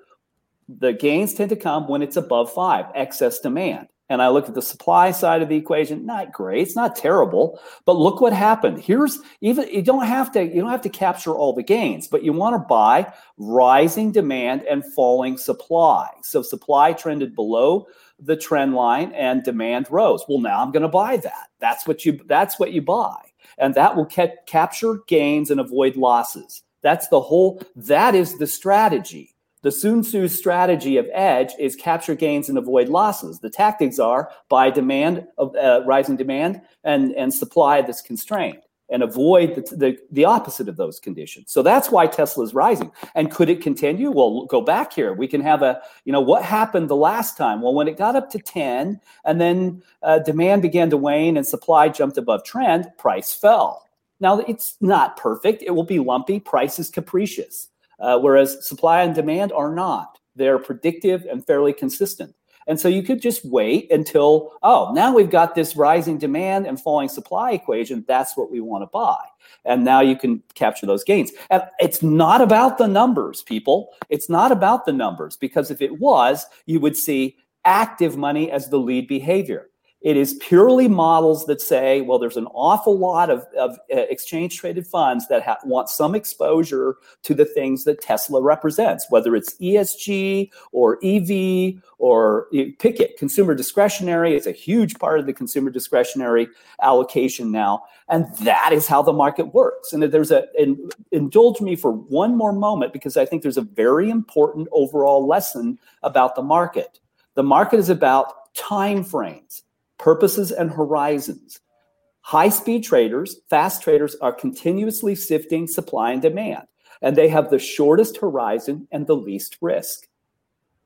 The gains tend to come when it's above five, excess demand. And I look at the supply side of the equation, not great, it's not terrible, but look what happened. Here's even you don't have to you don't have to capture all the gains, but you want to buy rising demand and falling supply. So supply trended below the trend line and demand rose. Well, now I'm going to buy that. That's what you that's what you buy. And that will ca- capture gains and avoid losses. That's the whole, that is the strategy. The Sun Tzu strategy of edge is capture gains and avoid losses. The tactics are buy demand, uh, rising demand, and, and supply that's constrained and avoid the, the, the, opposite of those conditions. So that's why Tesla is rising. And could it continue? Well, go back here. We can have a, you know, what happened the last time? Well, when it got up to 10 and then uh, demand began to wane and supply jumped above trend, price fell. Now, it's not perfect. It will be lumpy. Price is capricious, uh, whereas supply and demand are not. They're predictive and fairly consistent. And so you could just wait until, oh, now we've got this rising demand and falling supply equation. That's what we want to buy. And now you can capture those gains. And it's not about the numbers, people. It's not about the numbers, because if it was, you would see active money as the lead behavior. It is purely models that say, well, there's an awful lot of, of uh, exchange traded funds that ha- want some exposure to the things that Tesla represents, whether it's ESG or EV or pick it, consumer discretionary. It's a huge part of the consumer discretionary allocation now. And that is how the market works. And there's a, and indulge me for one more moment because I think there's a very important overall lesson about the market. The market is about time frames purposes and horizons. High speed traders, fast traders are continuously sifting supply and demand, and they have the shortest horizon and the least risk.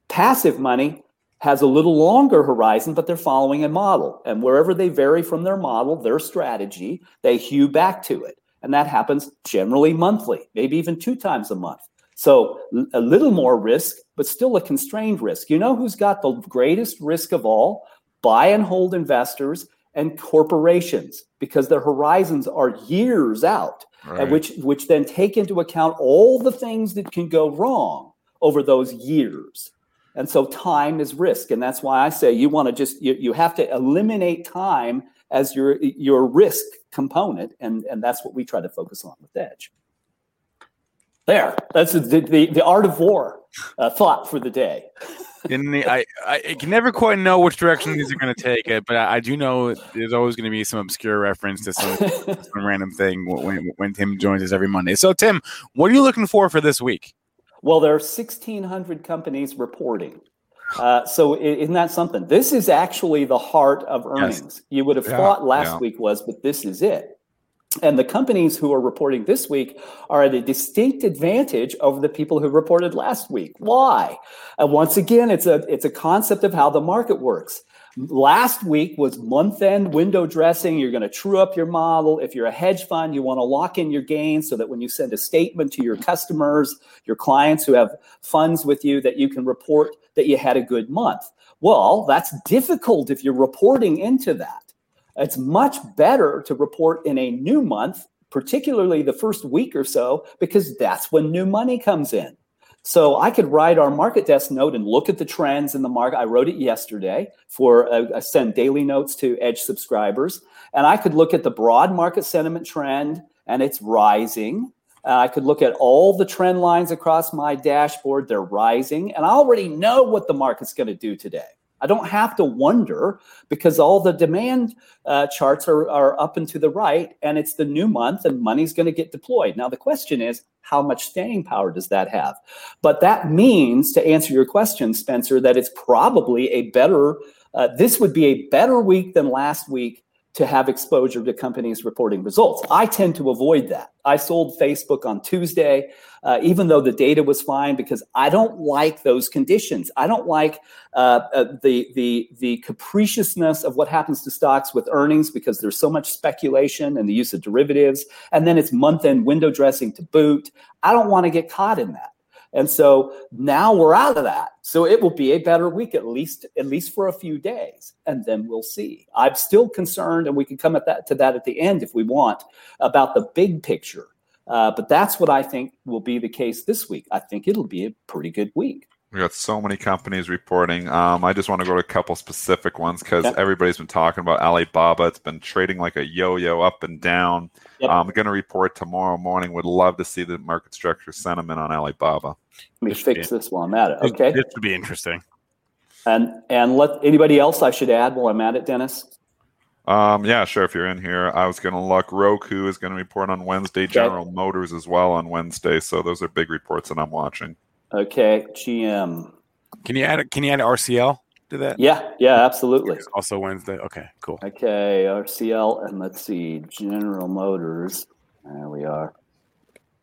Passive money has a little longer horizon, but they're following a model. And wherever they vary from their model, their strategy, they hew back to it. And that happens generally monthly, maybe even two times a month. So a little more risk, but still a constrained risk. You know who's got the greatest risk of all? Buy and hold investors and corporations because their horizons are years out right. which which then take into account all the things that can go wrong over those years. And so time is risk. And that's why i say you want to just you, you have to eliminate time as your your risk component. And and that's what we try to focus on with edge. There. That's the the, the art of war uh, thought for the day in the I, I can never quite know which direction these are going to take it, but I, I, do know there's always going to be some obscure reference to some, some random thing when, when Tim joins us every Monday. So, Tim, what are you looking for for this week? Well, there are 1,600 companies reporting. Uh, so isn't that something? This is actually the heart of earnings. Yes. You would have yeah, thought last yeah. week was, but this is it. And the companies who are reporting this week are at a distinct advantage over the people who reported last week. Why? And once again, it's a it's a concept of how the market works. Last week was month end window dressing. You're going to true up your model. If you're a hedge fund, you want to lock in your gains so that when you send a statement to your customers, your clients who have funds with you, that you can report that you had a good month. Well, that's difficult if you're reporting into that. It's much better to report in a new month, particularly the first week or so, because that's when new money comes in. So I could write our market desk note and look at the trends in the market. I wrote it yesterday for I send daily notes to Edge subscribers, and I could look at the broad market sentiment trend, and it's rising. Uh, I could look at all the trend lines across my dashboard; they're rising, and I already know what the market's going to do today. I don't have to wonder because all the demand uh, charts are, are up and to the right, and it's the new month, and money's going to get deployed. Now, the question is, how much staying power does that have? But that means, to answer your question, Spencer, that it's probably a better, uh, this would be a better week than last week to have exposure to companies reporting results. I tend to avoid that. I sold Facebook on Tuesday, uh, even though the data was fine, because I don't like those conditions. I don't like uh, uh, the the the capriciousness of what happens to stocks with earnings because there's so much speculation and the use of derivatives, and then it's month end window dressing to boot. I don't want to get caught in that. And so now we're out of that. So it will be a better week at least at least for a few days, and then we'll see. I'm still concerned, and we can come at that to that at the end if we want about the big picture. Uh, but that's what I think will be the case this week. I think it'll be a pretty good week. We got so many companies reporting. Um, I just want to go to a couple specific ones because yep. everybody's been talking about Alibaba. It's been trading like a yo-yo up and down. Yep. I'm going to report tomorrow morning. Would love to see the market structure sentiment on Alibaba. Let me fix this while I'm at it. Okay, this would be interesting. And and let anybody else I should add while I'm at it, Dennis. Um, yeah, sure. If you're in here, I was going to look. Roku is going to report on Wednesday. General Motors as well on Wednesday. So those are big reports that I'm watching. Okay, GM. Can you add? Can you add RCL to that? Yeah, yeah, absolutely. It's also Wednesday. Okay, cool. Okay, RCL, and let's see, General Motors. There we are.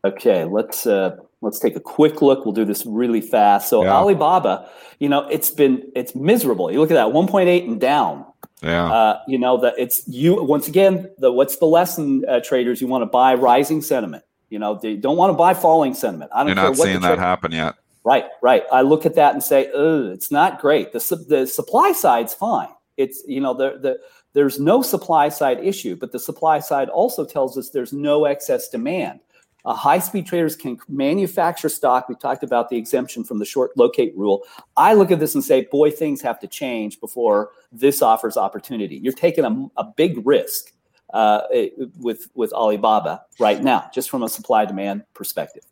Okay, let's uh, let's take a quick look. We'll do this really fast. So Yeah. Alibaba, you know, it's been it's miserable. You look at that, 1.8 and down. Yeah. Uh, you know that it's you once again. The what's the lesson, uh, traders? You want to buy rising sentiment. You know, they don't want to buy falling sentiment. I don't You're care not what seeing that tra- happen yet. Right, right. I look at that and say, Ugh, it's not great. The, su- the supply side's fine. It's, you know, the, the, there's no supply side issue, but the supply side also tells us there's no excess demand. Uh, high speed traders can manufacture stock. We talked about the exemption from the short locate rule. I look at this and say, boy, things have to change before this offers opportunity. You're taking a, a big risk uh, with, with Alibaba right now, just from a supply demand perspective.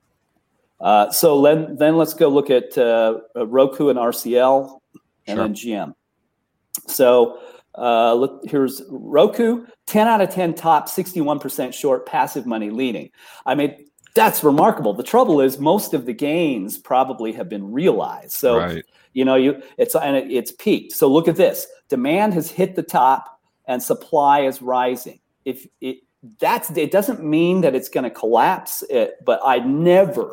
Uh, so then, then let's go look at uh, Roku and RCL, and Sure. then GM. So uh, look, here's Roku, 10 out of 10 top, 61% short, passive money leading. I mean, that's remarkable. The trouble is, most of the gains probably have been realized. So right. you know, you it's and it, it's peaked. So look at this: demand has hit the top, and supply is rising. If it that's it doesn't mean that it's going to collapse. It, but I never,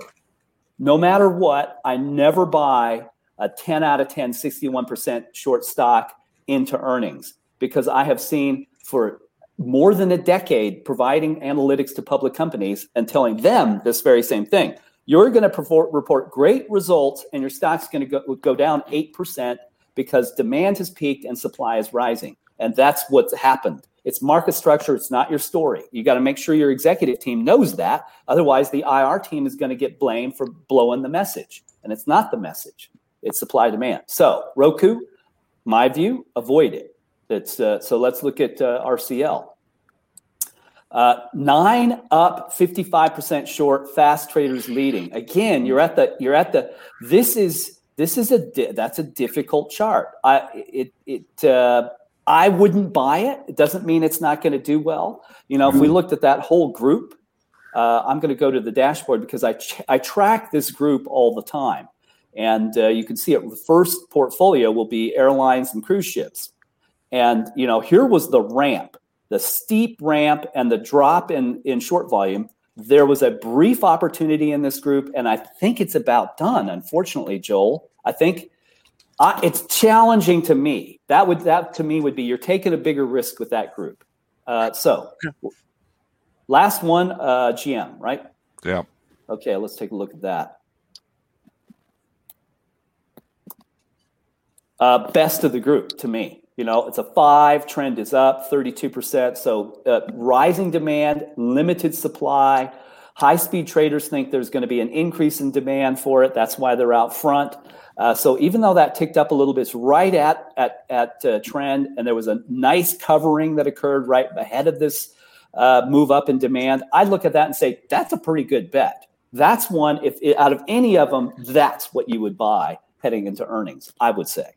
no matter what, I never buy a 10 out of 10, 61% short stock into earnings because I have seen for more than a decade providing analytics to public companies and telling them this very same thing. You're going to report great results and your stock's going to go, go down 8% because demand has peaked and supply is rising. And that's what's happened. It's market structure. It's not your story. You got to make sure your executive team knows that. Otherwise, the IR team is going to get blamed for blowing the message. And it's not the message, it's supply demand. So, Roku, my view, avoid it. Uh, so let's look at uh, RCL. Uh, nine up, 55% short, fast traders leading. Again, you're at the, you're at the, this is, this is a, di- that's a difficult chart. I, it, it, uh, I wouldn't buy it. It doesn't mean it's not going to do well. You know, if we looked at that whole group, uh, I'm going to go to the dashboard because I, ch- I track this group all the time. And uh, you can see it. The first portfolio will be airlines and cruise ships. And, you know, here was the ramp, the steep ramp and the drop in, in short volume. There was a brief opportunity in this group, and I think it's about done, unfortunately, Joel. I think uh, it's challenging to me. That would that to me would be you're taking a bigger risk with that group. Uh, so, last one, uh, GM, right? Yeah. Okay, let's take a look at that. Uh, best of the group to me. You know, it's a five, trend is up 32%. So, uh, rising demand, limited supply. High speed traders think there's going to be an increase in demand for it. That's why they're out front. Uh, so, even though that ticked up a little bit, it's right at, at, at uh, trend, and there was a nice covering that occurred right ahead of this uh, move up in demand. I'd look at that and say, that's a pretty good bet. That's one, if out of any of them, that's what you would buy heading into earnings, I would say.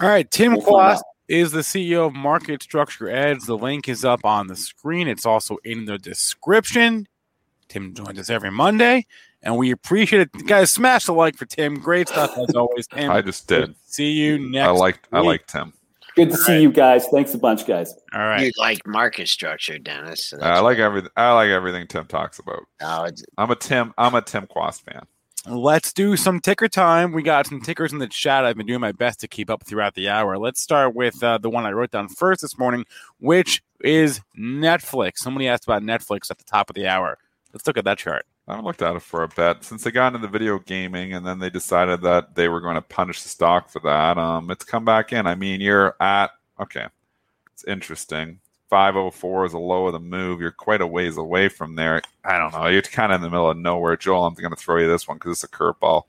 All right, Tim We'll Quast is the CEO of Market Structure Edge. The link is up on the screen. It's also in the description. Tim joins us every Monday, and we appreciate it. Guys, smash the like for Tim. Great stuff as always. Tim, I just did. see you next. I liked I week. liked Tim. Good to see you guys. Thanks a bunch, guys. All right. You like market structure, Dennis. so I like everything I like everything Tim talks about. Oh, I'm a Tim I'm a Tim Quast fan. Let's do some ticker time. We got some tickers in the chat. I've been doing my best to keep up throughout the hour. Let's start with uh, the one I wrote down first this morning, which is Netflix. Somebody asked about Netflix at the top of the hour. Let's look at that chart. I haven't looked at it for a bit since they got into the video gaming, and then they decided that they were going to punish the stock for that. Um, it's come back in. I mean, you're at okay. It's interesting. 504 is a low of the move. You're quite a ways away from there. I don't know. You're kind of in the middle of nowhere. Joel, I'm going to throw you this one because it's a curveball.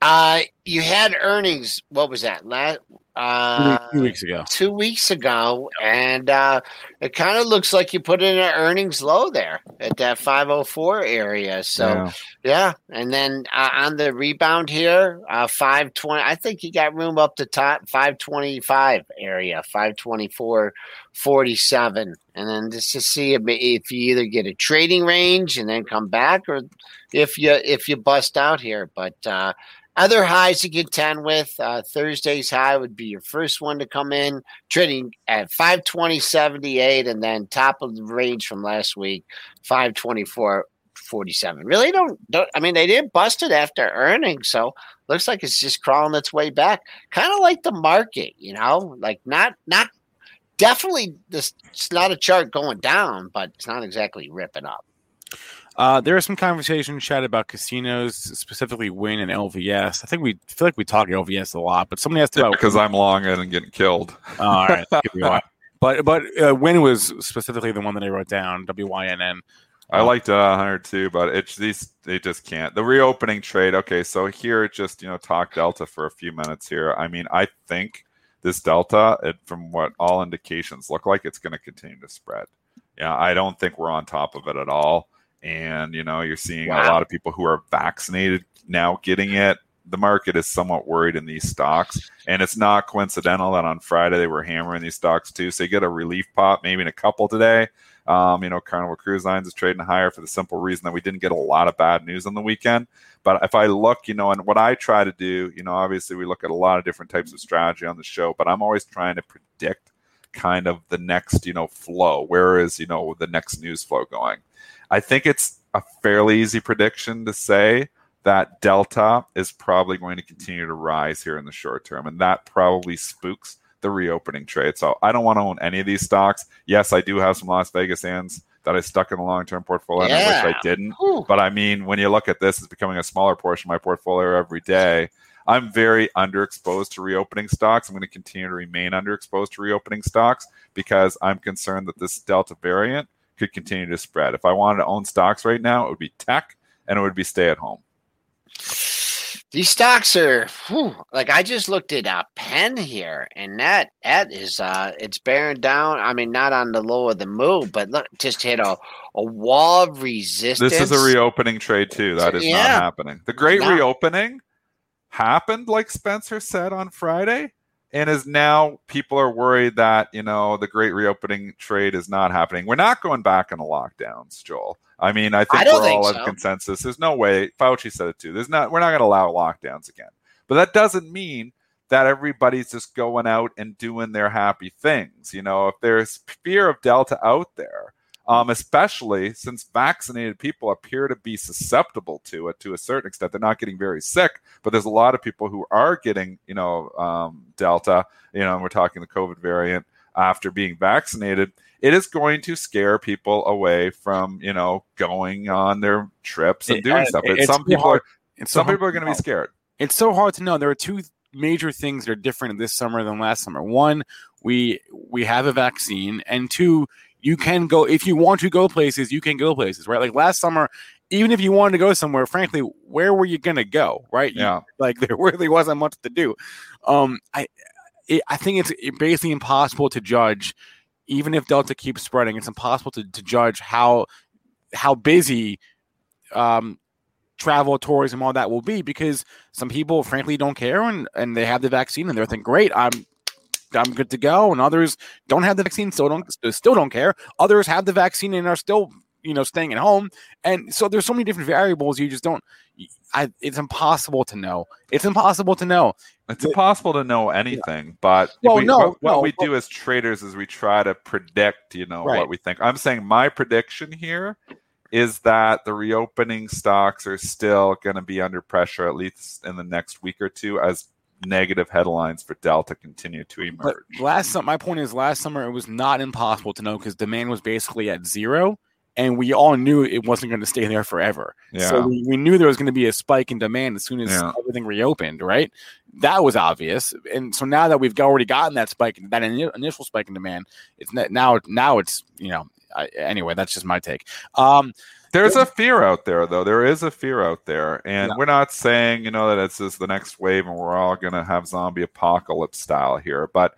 Uh, you had earnings. What was that? Last Two, uh, weeks- two weeks ago. two weeks ago, and uh, it kind of looks like you put in an earnings low there at that 504 area. So, Yeah. yeah. And then uh, on the rebound here, uh, 520, I think you got room up the top, 525 area, 524, 47. And then just to see if, if you either get a trading range and then come back or if you if you bust out here. But uh, other highs to contend with. Uh, Thursday's high would be your first one to come in, trading at 520.78, and then top of the range from last week, 524.47. Really don't, don't, I mean, they didn't bust it after earnings, so looks like it's just crawling its way back. Kind of like the market, you know, like not, not, definitely this, it's not a chart going down, but it's not exactly ripping up. Uh, there is some conversation chat about casinos, specifically Wynn and LVS. I think we feel like we talk LVS a lot, but somebody asked about because I'm long and getting killed. All right, give me one. But but uh, Wynn was specifically the one that I wrote down. W Y N N. I liked uh, 102, but it's these they just can't. The reopening trade. Okay, so here just you know talk delta for a few minutes here. I mean, I think this delta, it, from what all indications look like, it's going to continue to spread. Yeah, I don't think we're on top of it at all. And you know, you're seeing a lot of people who are vaccinated now getting it. The market is somewhat worried in these stocks, and it's not coincidental that on Friday they were hammering these stocks too. So you get a relief pop, maybe in a couple today. Um, you know, Carnival Cruise Lines is trading higher for the simple reason that we didn't get a lot of bad news on the weekend. But if I look, you know, and what I try to do, you know, obviously we look at a lot of different types of strategy on the show, but I'm always trying to predict kind of the next, you know, flow. Where is, you know, the next news flow going? I think it's a fairly easy prediction to say that Delta is probably going to continue to rise here in the short term, and that probably spooks the reopening trade. So I don't want to own any of these stocks. Yes, I do have some Las Vegas Sands that I stuck in a long term portfolio, and I wish I didn't. Whew. But I mean, when you look at this, it's becoming a smaller portion of my portfolio every day. I'm very underexposed to reopening stocks. I'm going to continue to remain underexposed to reopening stocks because I'm concerned that this Delta variant could continue to spread. If I wanted to own stocks right now, it would be tech and it would be stay at home. These stocks are whew, like I just looked at a pen here, and that that is uh it's bearing down. I mean, not on the low of the move, but look, just hit a, a wall of resistance. This is a reopening trade too. That is not happening. The great No. reopening happened, like Spencer said on Friday, and is now people are worried that you know the great reopening trade is not happening. We're not going back into lockdowns, Joel. I mean, I think I we're all think in so. consensus. There's no way. Fauci said it too. There's not. We're not going to allow lockdowns again. But that doesn't mean that everybody's just going out and doing their happy things. You know, if there's fear of Delta out there, um, especially since vaccinated people appear to be susceptible to it to a certain extent. They're not getting very sick, but there's a lot of people who are getting, you know, um, Delta. You know, and we're talking the COVID variant after being vaccinated. It is going to scare people away from, you know, going on their trips and doing uh, stuff. it's some people hard- are It's some hard people are going to be scared. It's so hard to know. There are two major things that are different this summer than last summer. One, we we have a vaccine, and two, you can go if you want to go places. You can go places, right? Like last summer, even if you wanted to go somewhere, frankly, where were you gonna go, right? You- Yeah. like there really wasn't much to do. Um, I it, I think it's basically impossible to judge, even if Delta keeps spreading. It's impossible to, to judge how how busy um, travel, tourism, all that will be because some people frankly don't care and, and they have the vaccine and they're thinking, great, I'm I'm good to go, and others don't have the vaccine, still don't still don't care. Others have the vaccine and are still you know staying at home, and so there's so many different variables. You just don't. I, it's impossible to know. It's impossible to know. It's impossible to know anything, but Well, we, no, what, what no, we do as traders is we try to predict, you know, Right. what we think. I'm saying my prediction here is that the reopening stocks are still going to be under pressure at least in the next week or two as negative headlines for Delta continue to emerge. But last my point is, last summer it was not impossible to know because demand was basically at zero, and we all knew it wasn't going to stay there forever. yeah. So we, we knew there was going to be a spike in demand as soon as Yeah. everything reopened, right? That was obvious. And so now that we've already gotten that spike, that ini- initial spike in demand, it's now now it's you know I, anyway. That's just my take. Um, There's a fear out there, though. There is a fear out there, and Yeah. we're not saying you know that it's just the next wave and we're all going to have zombie apocalypse style here. But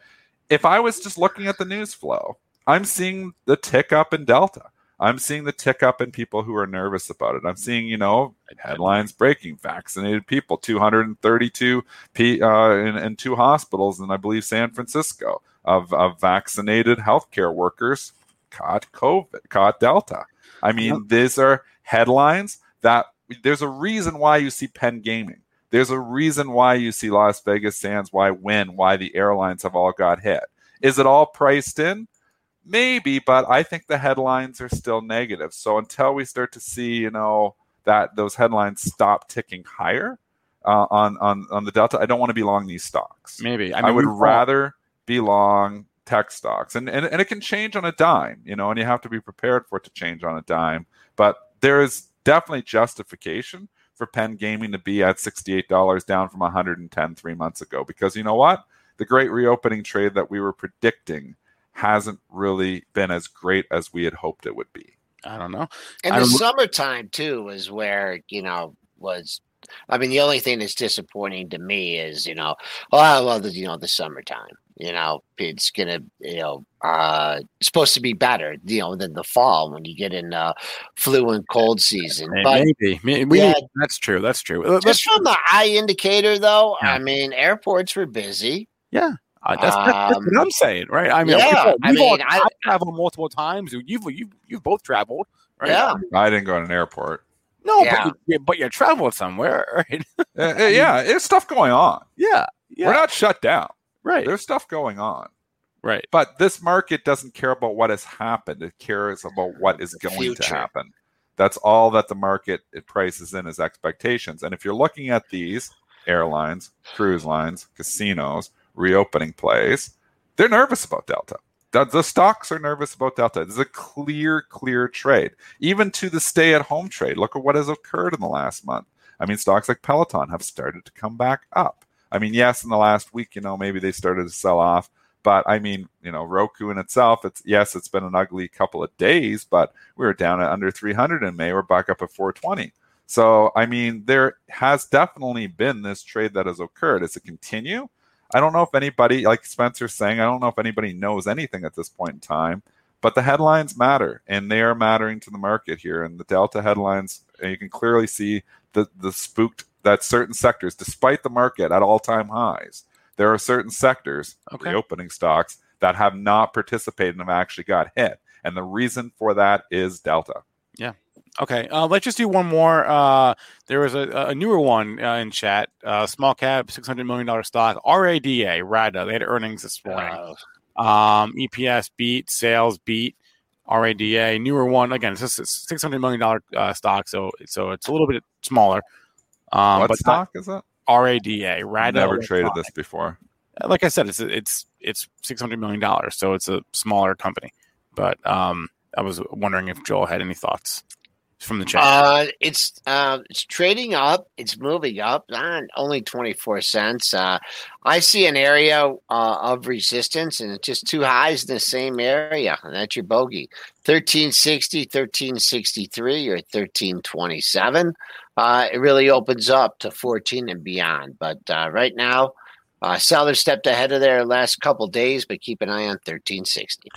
if I was just looking at the news flow, I'm seeing the tick up in Delta. I'm seeing the tick up in people who are nervous about it. I'm seeing, you know, headlines breaking vaccinated people, 232 p uh, in, in two hospitals in I believe San Francisco of, of vaccinated healthcare workers caught COVID, caught Delta. I mean, Yep. these are headlines that there's a reason why you see Penn Gaming. There's a reason why you see Las Vegas Sands, why Wynn, why the airlines have all got hit. Is it all priced in? Maybe, but I think the headlines are still negative. So until we start to see, you know, that those headlines stop ticking higher uh, on on on the Delta, I don't want to be long these stocks. Maybe. I, I, would rather be long tech stocks, and, and and it can change on a dime, you know, and you have to be prepared for it to change on a dime. But there is definitely justification for Penn Gaming to be at sixty-eight dollars, down from 110 three months ago, because you know what, the great reopening trade that we were predicting hasn't really been as great as we had hoped it would be. I don't know. And I the don't- summertime too is where you know was. I mean, the only thing that's disappointing to me is you know, oh well, the, you know, the summertime. You know, it's gonna you know, uh, supposed to be better. You know, than the fall when you get in uh, flu and cold season. May- But Maybe. May- we- Yeah. that's true. That's true. Just Let's, from the eye indicator, though, Yeah. I mean, airports were busy. uh, that's, that's, that's Um, what I'm saying, right? I mean, yeah, we've I we've all- mean, I- I've traveled multiple times. You've you've you've both traveled, right? Yeah. I didn't go to an airport. No, Yeah. but you, yeah, but you traveled somewhere, right? Uh, uh, yeah, there's stuff going on. yeah. Yeah. We're not shut down. Right. There's stuff going on. Right. But this market doesn't care about what has happened. It cares about what is The going to happen. That's all that the market it prices in is expectations. And if you're looking at these airlines, cruise lines, casinos, reopening plays, they're nervous about Delta. The, the stocks are nervous about Delta. There's a clear, clear trade. Even to the stay at home trade, look at what has occurred in the last month. I mean, stocks like Peloton have started to come back up. I mean, yes, in the last week, you know, maybe they started to sell off. But I mean, you know, Roku in itself, it's yes, it's been an ugly couple of days, but we were down at under 300 in May. We're back up at 420. So, I mean, there has definitely been this trade that has occurred. Does it continue? I don't know if anybody, like Spencer's saying, I don't know if anybody knows anything at this point in time, but the headlines matter and they are mattering to the market here. And the Delta headlines, you can clearly see the, the spooked that certain sectors, despite the market at all time highs, there are certain sectors, Okay. reopening stocks, that have not participated and have actually got hit. And the reason for that is Delta. Yeah. Okay, uh, let's just do one more. Uh, there was a, a newer one uh, in chat. Uh, small cap, six hundred million dollar stock, RADA, RADA. They had earnings this morning. Uh, Um, EPS beat, sales beat, RADA. Newer one again. It's a six hundred million dollar uh, stock, so so it's a little bit smaller. Um, what but stock is it? not RADA, RADA. Never traded this before. Like I said, it's it's it's six hundred million dollars, so it's a smaller company. But um, I was wondering if Joel had any thoughts from the chat. Uh, it's uh, it's trading up. It's moving up. Uh, only twenty four cents. Uh, I see an area uh, of resistance, and it's just two highs in the same area, that's your bogey: 1360, 1363, or thirteen twenty seven. Uh, it really opens up to fourteen and beyond. But uh, right now, sellers stepped ahead of their last couple days, but keep an eye on thirteen sixty.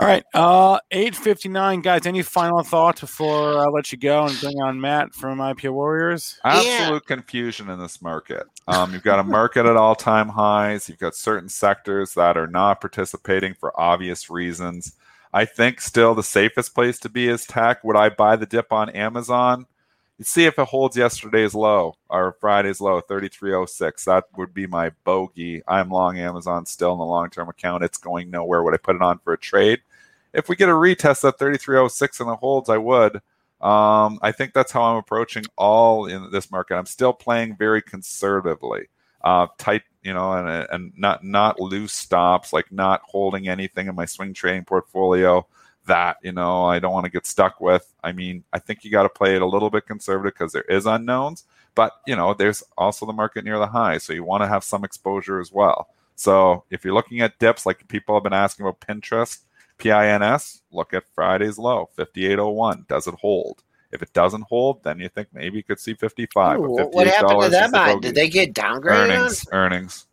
All right, uh, eight fifty nine, guys. Any final thoughts before I let you go and bring on Matt from IPO Warriors? Absolute confusion in this market. Um, you've got a market at all time highs. You've got certain sectors that are not participating for obvious reasons. I think still the safest place to be is tech. Would I buy the dip on Amazon? You see if it holds yesterday's low or Friday's low, 3306. That would be my bogey. I'm long Amazon still in the long term account. It's going nowhere. Would I put it on for a trade? If we get a retest at 3306 and it holds, I would. Um, I think that's how I'm approaching all in this market. I'm still playing very conservatively, uh, tight, you know, and and not not loose stops, like not holding anything in my swing trading portfolio that you know I don't want to get stuck with. I mean, I think you got to play it a little bit conservative because there is unknowns, but you know, there's also the market near the high, so you want to have some exposure as well. So if you're looking at dips, like people have been asking about Pinterest, PINS, look at Friday's low, 5801. Does it hold? If it doesn't hold, then you think maybe you could see 55. Ooh, what happened to them? Did they get downgraded? Earnings. On? Earnings.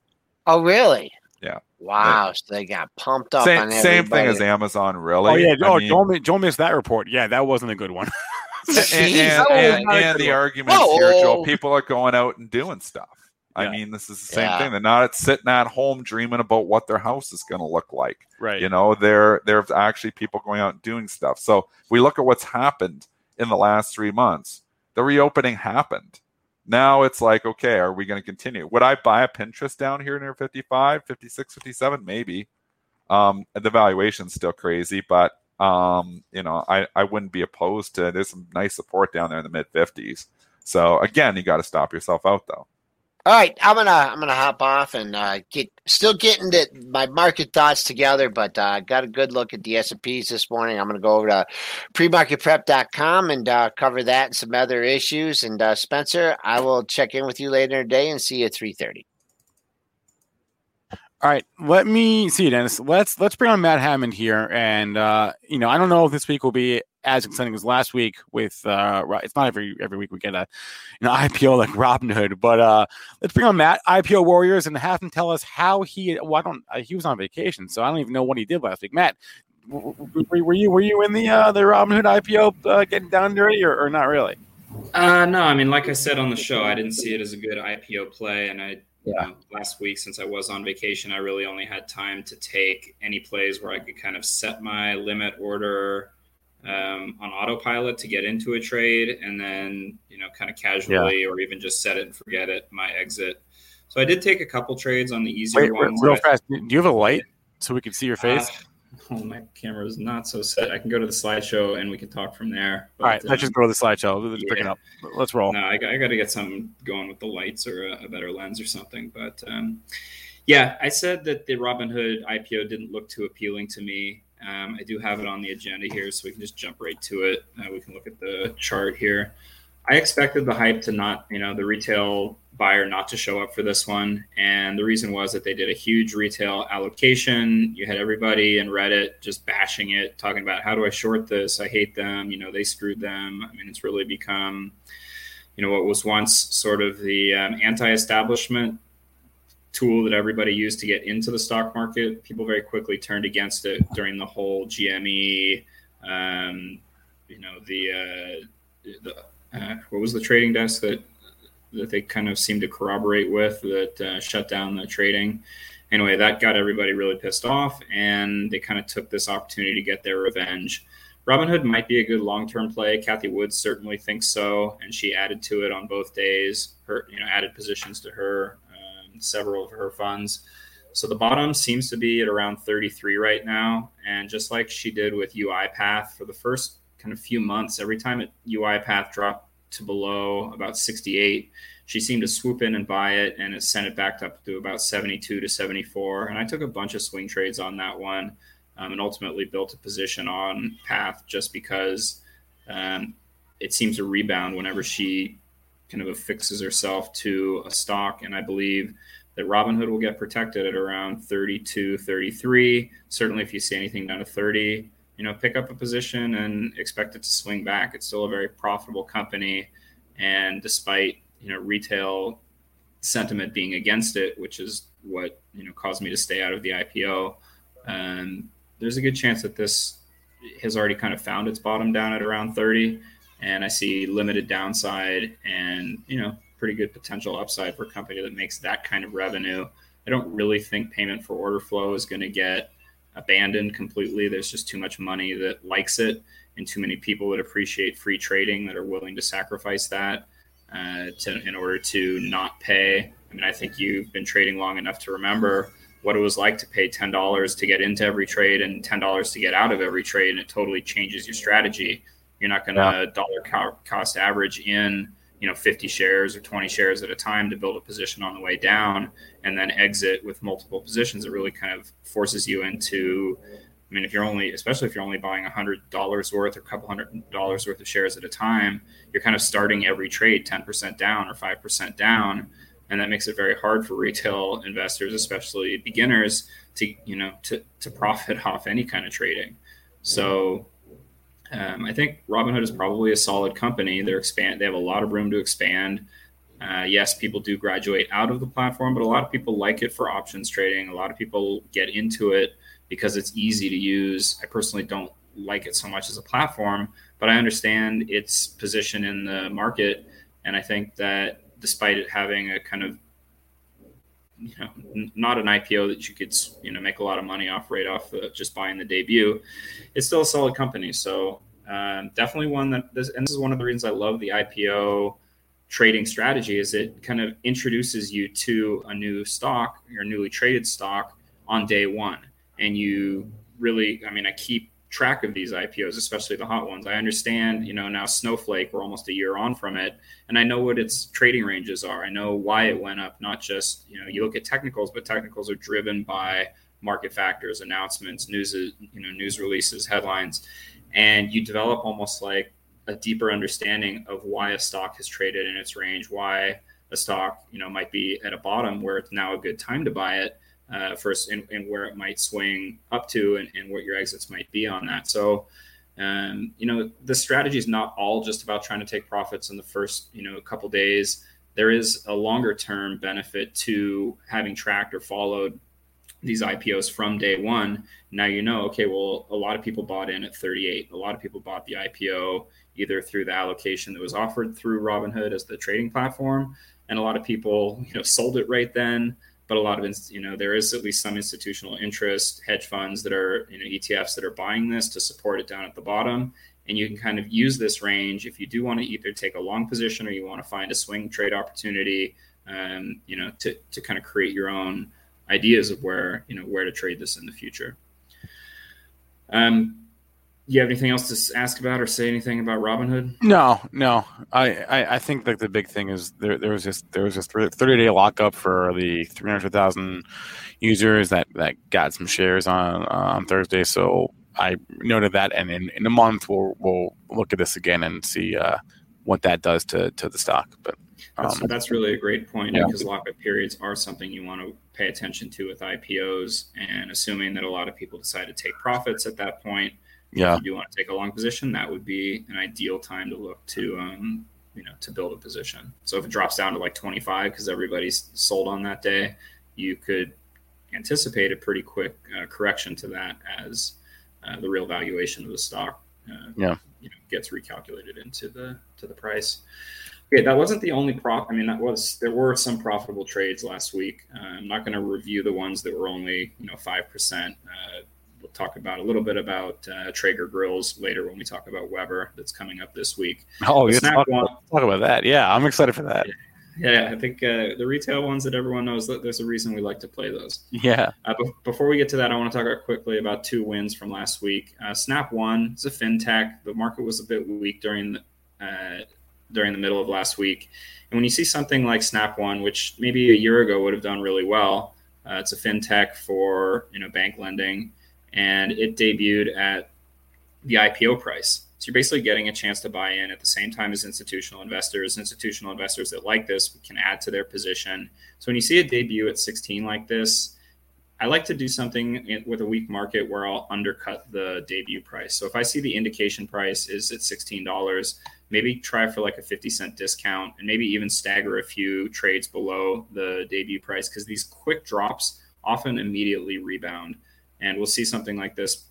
Oh, really? Yeah. Wow. So they got pumped up. Same, same thing as Amazon, really. Oh, yeah. I oh, mean, don't, don't miss that report. Yeah, that wasn't a good one. and, and, and, and the argument oh. here, Joe, people are going out and doing stuff. I yeah. mean, this is the same yeah. thing. They're not sitting at home dreaming about what their house is going to look like. Right. You know, they're there's actually people going out and doing stuff. So we look at what's happened in the last three months. The reopening happened. Now it's like, okay, are we going to continue? Would I buy a Pinterest down here near 55, 56, 57? Maybe. Um, the valuation's still crazy, but um, you know, I, I wouldn't be opposed to. There's some nice support down there in the mid 50s. So again, you got to stop yourself out though. All right, I'm gonna I'm gonna hop off and uh, get still getting the, my market thoughts together, but uh, got a good look at the S and P's this morning. I'm gonna go over to premarketprep.com and uh, cover that and some other issues. And uh, Spencer, I will check in with you later today and see you at three thirty. All right, let me see, Dennis. Let's let's bring on Matt Hammond here, and uh, you know I don't know if this week will be as exciting as last week with uh it's not every every week we get a know IPO like Robinhood, but uh let's bring on Matt IPO Warriors and have him tell us how he well I don't uh, he was on vacation so I don't even know what he did last week. Matt, were, were you were you in the uh the Robinhood IPO uh, getting down dirty or, or not really? Uh no, I mean like I said on the show, I didn't see it as a good IPO play and I yeah. last week since I was on vacation, I really only had time to take any plays where I could kind of set my limit order um, on autopilot to get into a trade and then you know kind of casually yeah. or even just set it and forget it my exit so i did take a couple trades on the easier wait, ones real fast do you have a light so we can see your face uh, oh my camera is not so set i can go to the slideshow and we can talk from there but, all right um, let's just go to the slideshow let's yeah. pick it up let's roll no i, I got to get something going with the lights or a, a better lens or something but um, yeah i said that the robinhood ipo didn't look too appealing to me um, I do have it on the agenda here, so we can just jump right to it. Uh, we can look at the chart here. I expected the hype to not, you know, the retail buyer not to show up for this one. And the reason was that they did a huge retail allocation. You had everybody in Reddit just bashing it, talking about how do I short this? I hate them. You know, they screwed them. I mean, it's really become, you know, what was once sort of the um, anti establishment tool that everybody used to get into the stock market. People very quickly turned against it during the whole GME, um, you know, the, uh, the uh, what was the trading desk that that they kind of seemed to corroborate with that uh, shut down the trading. Anyway, that got everybody really pissed off, and they kind of took this opportunity to get their revenge. Robinhood might be a good long-term play. Cathie Woods certainly thinks so, and she added to it on both days. Her, you know, added positions to her several of her funds. So the bottom seems to be at around 33 right now. And just like she did with UiPath for the first kind of few months, every time it, UiPath dropped to below about 68, she seemed to swoop in and buy it and it sent it back up to about 72 to 74. And I took a bunch of swing trades on that one um, and ultimately built a position on Path just because um, it seems to rebound whenever she kind of affixes herself to a stock. And I believe that Robinhood will get protected at around 32, 33. Certainly, if you see anything down to 30, you know, pick up a position and expect it to swing back. It's still a very profitable company. And despite, you know, retail sentiment being against it, which is what, you know, caused me to stay out of the IPO, um, there's a good chance that this has already kind of found its bottom down at around 30 and I see limited downside and you know pretty good potential upside for a company that makes that kind of revenue. I don't really think payment for order flow is going to get abandoned completely. There's just too much money that likes it, and too many people that appreciate free trading that are willing to sacrifice that uh, to, in order to not pay. I mean, I think you've been trading long enough to remember what it was like to pay ten dollars to get into every trade and ten dollars to get out of every trade, and it totally changes your strategy. You're not going to yeah. dollar co- cost average in you know 50 shares or 20 shares at a time to build a position on the way down and then exit with multiple positions. It really kind of forces you into. I mean, if you're only, especially if you're only buying hundred dollars worth or a couple hundred dollars worth of shares at a time, you're kind of starting every trade 10% down or 5% down. and that makes it very hard for retail investors, especially beginners, to you know to to profit off any kind of trading. So um, I think Robinhood is probably a solid company. They're expand. They have a lot of room to expand. Uh, yes, people do graduate out of the platform, but a lot of people like it for options trading. A lot of people get into it because it's easy to use. I personally don't like it so much as a platform, but I understand its position in the market, and I think that despite it having a kind of you know not an IPO that you could you know make a lot of money off right off the, just buying the debut, it's still a solid company. So um, definitely one that this, and this is one of the reasons I love the IPO trading strategy is it kind of introduces you to a new stock your newly traded stock on day one and you really i mean i keep track of these IPOs, especially the hot ones. I understand, you know, now Snowflake, we're almost a year on from it, and I know what its trading ranges are. I know why it went up, not just, you know, you look at technicals, but technicals are driven by market factors, announcements, news, you know, news releases, headlines, and you develop almost like a deeper understanding of why a stock has traded in its range, why a stock, you know, might be at a bottom where it's now a good time to buy it uh, first and, and, where it might swing up to and, and, what your exits might be on that. So, um, you know, the strategy is not all just about trying to take profits in the first, you know, couple days. There is a longer term benefit to having tracked or followed these IPOs from day one. Now you know, okay, well, a lot of people bought in at 38. A lot of people bought the IPO either through the allocation that was offered through Robinhood as the trading platform, and a lot of people, you know, sold it right then but a lot of you know there is at least some institutional interest hedge funds that are you know etfs that are buying this to support it down at the bottom. And you can kind of use this range if you do want to either take a long position or you want to find a swing trade opportunity um, you know to, to kind of create your own ideas of where you know where to trade this in the future. Um, you have anything else to ask about or say anything about Robinhood? No, no. I, I, I think that the big thing is there, there was just there was just thirty day lockup for the three hundred thousand users that, that got some shares on uh, on Thursday. So I noted that, and in, in a month we'll we'll look at this again and see uh, what that does to, to the stock. But um, that's, that's really a great point yeah. because lockup periods are something you want to pay attention to with IPOs, and assuming that a lot of people decide to take profits at that point yeah. if you do want to take a long position, that would be an ideal time to look to, um, you know, to build a position. So if it drops down to like 25 because everybody's sold on that day, you could anticipate a pretty quick uh, correction to that as uh, the real valuation of the stock, uh, yeah, you know, gets recalculated into the to the price. Okay, that wasn't the only prop. I mean, that was there were some profitable trades last week. Uh, I'm not going to review the ones that were only you know five percent. Talk about a little bit about uh, Traeger grills later when we talk about Weber that's coming up this week. Oh, yeah, talk, one, talk, about that. Yeah, I'm excited for that. Yeah, yeah I think uh, the retail ones that everyone knows that there's a reason we like to play those. Yeah. Uh, be- before we get to that, I want to talk quickly about two wins from last week. Uh, Snap One is a fintech. The market was a bit weak during the uh, during the middle of last week, and when you see something like Snap One, which maybe a year ago would have done really well. Uh, it's a fintech for you know bank lending and it debuted at the IPO price. So you're basically getting a chance to buy in at the same time as institutional investors. Institutional investors that like this can add to their position. So when you see a debut at 16 like this, I like to do something with a weak market where I'll undercut the debut price. So if I see the indication price is at $16, maybe try for like a 50 cent discount and maybe even stagger a few trades below the debut price because these quick drops often immediately rebound. And we'll see something like this.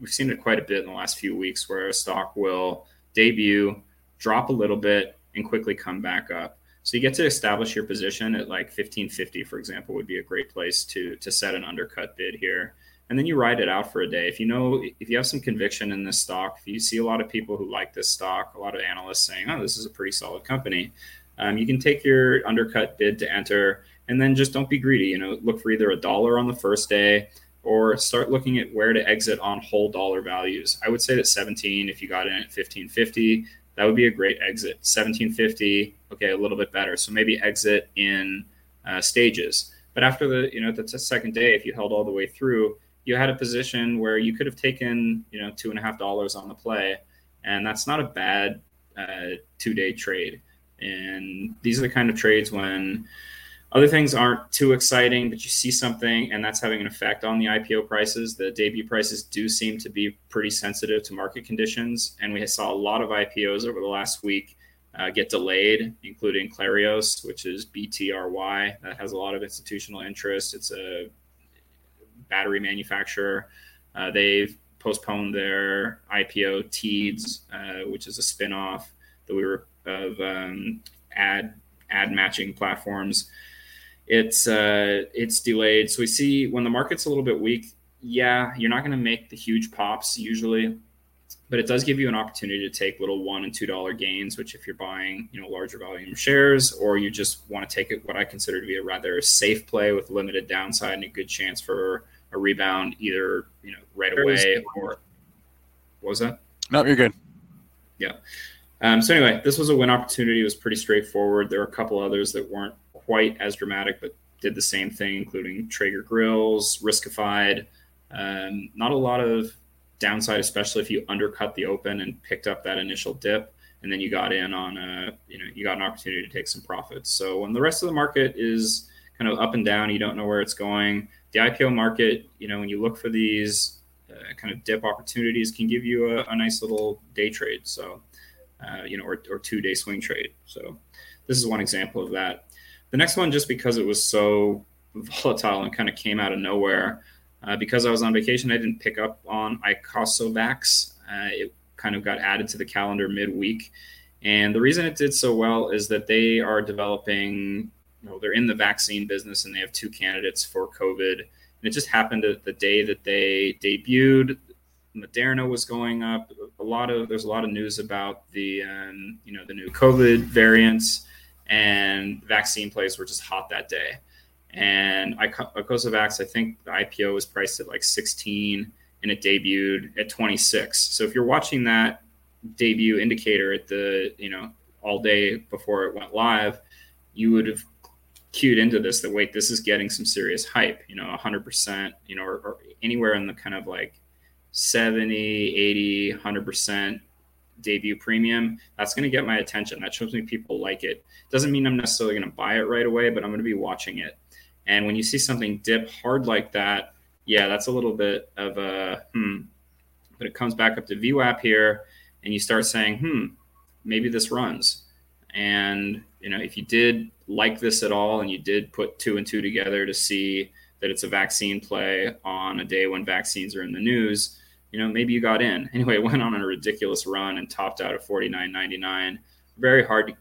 We've seen it quite a bit in the last few weeks where a stock will debut, drop a little bit, and quickly come back up. So you get to establish your position at like 1550, for example, would be a great place to to set an undercut bid here. And then you ride it out for a day. If you know, if you have some conviction in this stock, if you see a lot of people who like this stock, a lot of analysts saying, "Oh, this is a pretty solid company," um, you can take your undercut bid to enter, and then just don't be greedy. You know, look for either a dollar on the first day, or start looking at where to exit on whole dollar values. I would say that 17, if you got in at 1550, that would be a great exit. 1750, okay, a little bit better. So maybe exit in uh, stages. But after the, you know, the second day, if you held all the way through, you had a position where you could have taken, you know, two and a half dollars on the play, and that's not a bad uh, two-day trade. And these are the kind of trades when Other things aren't too exciting, but you see something and that's having an effect on the IPO prices. The debut prices do seem to be pretty sensitive to market conditions. And we saw a lot of IPOs over the last week uh, get delayed, including Clarios, which is BTRY, that has a lot of institutional interest. It's a battery manufacturer. Uh, they've postponed their IPO Teads, uh, which is a spinoff that we were of um, ad ad matching platforms it's uh, it's delayed. So we see when the market's a little bit weak, yeah, you're not going to make the huge pops usually, but it does give you an opportunity to take little one and two dollar gains. Which if you're buying you know larger volume shares, or you just want to take it what I consider to be a rather safe play with limited downside and a good chance for a rebound, either you know right away or what was that? No, you're good. Yeah. Um, so anyway, this was a win opportunity. It was pretty straightforward. There were a couple others that weren't quite as dramatic, but did the same thing, including Traeger grills, Riskified. Um, not a lot of downside, especially if you undercut the open and picked up that initial dip, and then you got in on a, you know, you got an opportunity to take some profits. So when the rest of the market is kind of up and down, you don't know where it's going. The IPO market, you know, when you look for these uh, kind of dip opportunities, can give you a, a nice little day trade. So, uh, you know, or, or two day swing trade. So this is one example of that. The next one, just because it was so volatile and kind of came out of nowhere, uh, because I was on vacation, I didn't pick up on Icosavax. Uh, it kind of got added to the calendar midweek. And the reason it did so well is that they are developing, you know, they're in the vaccine business and they have two candidates for COVID. And it just happened that the day that they debuted, Moderna was going up. A lot of there's a lot of news about the um, you know the new COVID variants and vaccine plays were just hot that day. And Icosavax, I think the IPO was priced at like 16 and it debuted at 26. So if you're watching that debut indicator at the, you know, all day before it went live, you would have cued into this that wait, this is getting some serious hype, you know, 100%, you know, or, or anywhere in the kind of like 70, 80, 100% debut premium, that's going to get my attention. That shows me people like it. Doesn't mean I'm necessarily going to buy it right away, but I'm going to be watching it. And when you see something dip hard like that, yeah, that's a little bit of a hmm. But it comes back up to VWAP here, and you start saying, hmm, maybe this runs. And you know, if you did like this at all, and you did put two and two together to see that it's a vaccine play on a day when vaccines are in the news, you know, maybe you got in. Anyway, went on a ridiculous run and topped out at 49.99. Very hard to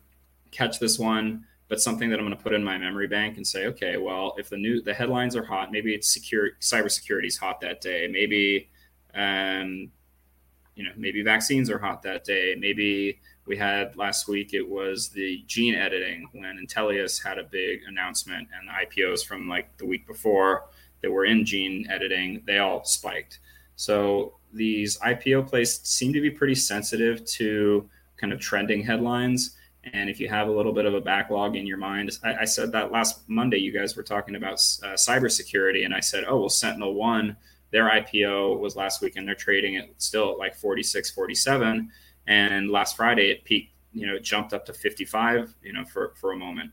catch this one, but something that I'm going to put in my memory bank and say, okay, well, if the new the headlines are hot, maybe it's secure cybersecurity is hot that day. Maybe, um, you know, maybe vaccines are hot that day. Maybe we had last week it was the gene editing when Intellia had a big announcement and the IPOs from like the week before that were in gene editing, they all spiked. So these IPO plays seem to be pretty sensitive to kind of trending headlines. And if you have a little bit of a backlog in your mind, I, I said that last Monday, you guys were talking about uh, cybersecurity. And I said, oh, well, Sentinel One, their IPO was last week and they're trading it still at like 46, 47. And last Friday it peaked, you know, jumped up to 55, you know, for, for a moment.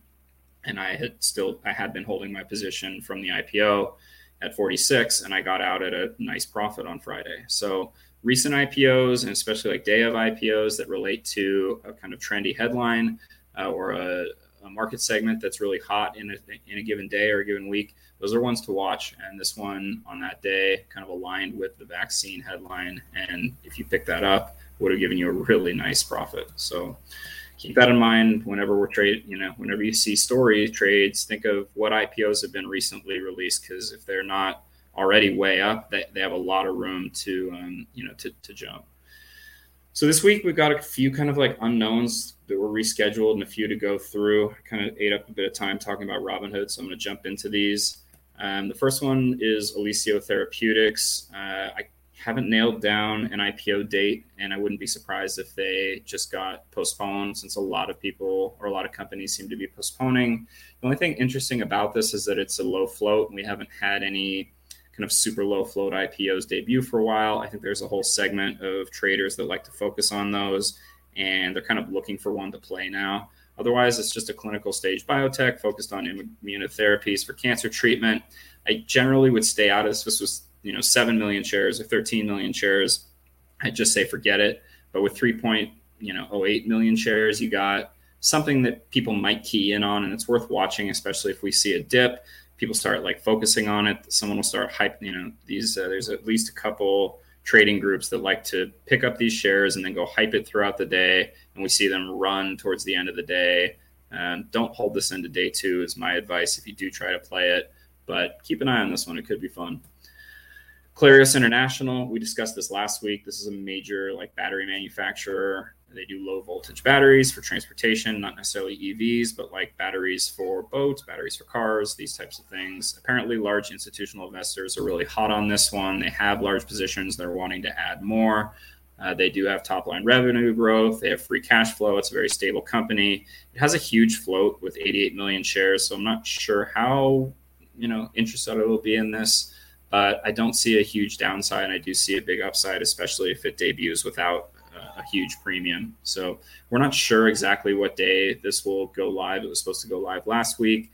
And I had still, I had been holding my position from the IPO at 46 and I got out at a nice profit on Friday. So recent IPOs and especially like day of IPOs that relate to a kind of trendy headline uh, or a, a, market segment that's really hot in a, in a given day or a given week, those are ones to watch. And this one on that day kind of aligned with the vaccine headline. And if you pick that up, would have given you a really nice profit. So keep that in mind whenever we're trade. You know, whenever you see story trades, think of what IPOs have been recently released because if they're not already way up, they, they have a lot of room to um, you know to, to jump. So this week we've got a few kind of like unknowns that were rescheduled and a few to go through. I kind of ate up a bit of time talking about Robinhood, so I'm going to jump into these. Um, the first one is Elicio Therapeutics. Uh, I haven't nailed down an IPO date, and I wouldn't be surprised if they just got postponed since a lot of people or a lot of companies seem to be postponing. The only thing interesting about this is that it's a low float, and we haven't had any kind of super low float IPOs debut for a while. I think there's a whole segment of traders that like to focus on those, and they're kind of looking for one to play now. Otherwise, it's just a clinical stage biotech focused on immunotherapies for cancer treatment. I generally would stay out of this. This was, you know, 7 million shares or 13 million shares. I'd just say forget it. But with 3. point You know, 08 million shares, you got something that people might key in on and it's worth watching, especially if we see a dip. People start like focusing on it. Someone will start hype. You know, these uh, there's at least a couple trading groups that like to pick up these shares and then go hype it throughout the day, and we see them run towards the end of the day. Um, don't hold this into day two is my advice if you do try to play it, but keep an eye on this one. It could be fun. Clarios International, we discussed this last week. This is a major like battery manufacturer. They do low voltage batteries for transportation, not necessarily EVs, but like batteries for boats, batteries for cars, these types of things. Apparently, large institutional investors are really hot on this one. They have large positions, they're wanting to add more. Uh, they do have top line revenue growth. They have free cash flow. It's a very stable company. It has a huge float with 88 million shares. So I'm not sure how you know interested I will be in this, but I don't see a huge downside. I do see a big upside, especially if it debuts without a huge premium. So we're not sure exactly what day this will go live. It was supposed to go live last week.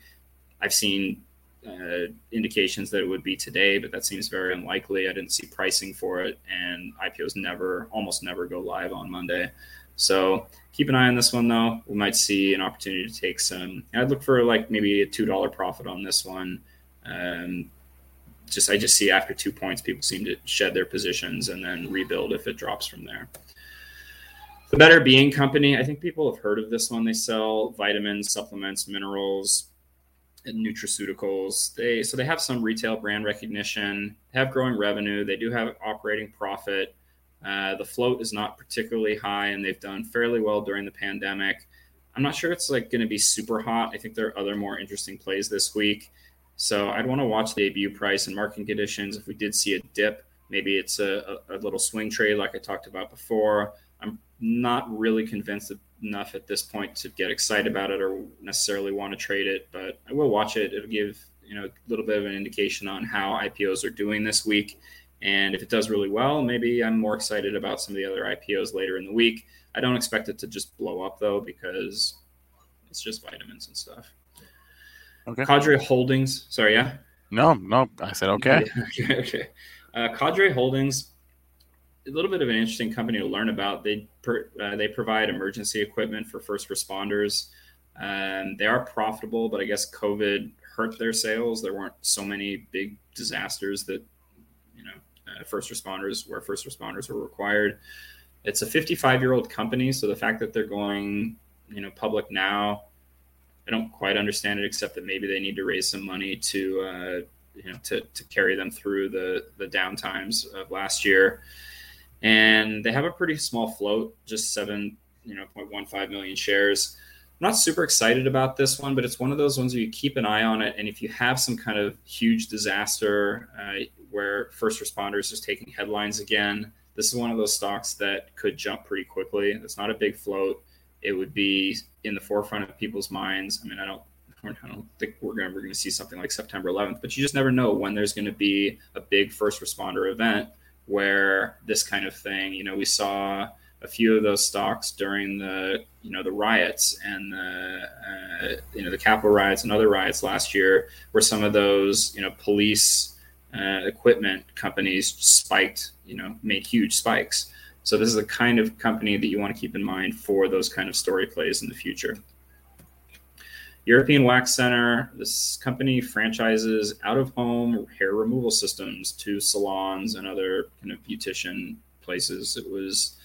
I've seen uh, indications that it would be today, but that seems very unlikely. I didn't see pricing for it, and IPOs never, almost never go live on Monday. So keep an eye on this one, though. We might see an opportunity to take some. I'd look for like maybe a two dollar profit on this one. Um, just I just see after two points, people seem to shed their positions and then rebuild if it drops from there. The Better Being Company, I think people have heard of this one. They sell vitamins, supplements, minerals, and nutraceuticals. They so they have some retail brand recognition, have growing revenue, they do have operating profit. Uh, the float is not particularly high, and they've done fairly well during the pandemic. I'm not sure it's like going to be super hot. I think there are other more interesting plays this week. So I'd want to watch the debut price and market conditions. If we did see a dip, maybe it's a, a, a little swing trade like I talked about before. I'm not really convinced enough at this point to get excited about it or necessarily want to trade it, but I will watch it. It'll give you know a little bit of an indication on how IPOs are doing this week. And if it does really well, maybe I'm more excited about some of the other IPOs later in the week. I don't expect it to just blow up though, because it's just vitamins and stuff. Okay. Cadre Holdings. Sorry, yeah. No, no, I said okay. okay, okay. Uh, Cadre Holdings a little bit of an interesting company to learn about. They per, uh, they provide emergency equipment for first responders. Um, they are profitable, but I guess COVID hurt their sales. There weren't so many big disasters that you know uh, first responders where first responders were required. It's a 55 year old company, so the fact that they're going you know public now, I don't quite understand it, except that maybe they need to raise some money to uh, you know to, to carry them through the the downtimes of last year and they have a pretty small float, just seven, you know, 0.15 million shares. I'm not super excited about this one, but it's one of those ones where you keep an eye on it, and if you have some kind of huge disaster uh, where first responders is taking headlines again, this is one of those stocks that could jump pretty quickly. It's not a big float. It would be in the forefront of people's minds. I mean, I don't I don't think we're ever going to see something like September 11th, but you just never know when there's going to be a big first responder event where this kind of thing, you know, we saw a few of those stocks during the you know the riots and the uh, you know the Capitol riots and other riots last year, where some of those you know police uh, equipment companies spiked, you know, made huge spikes. So this is the kind of company that you want to keep in mind for those kind of story plays in the future. European Wax Center, this company franchises out of home hair removal systems to salons and other kind of beautician places. It was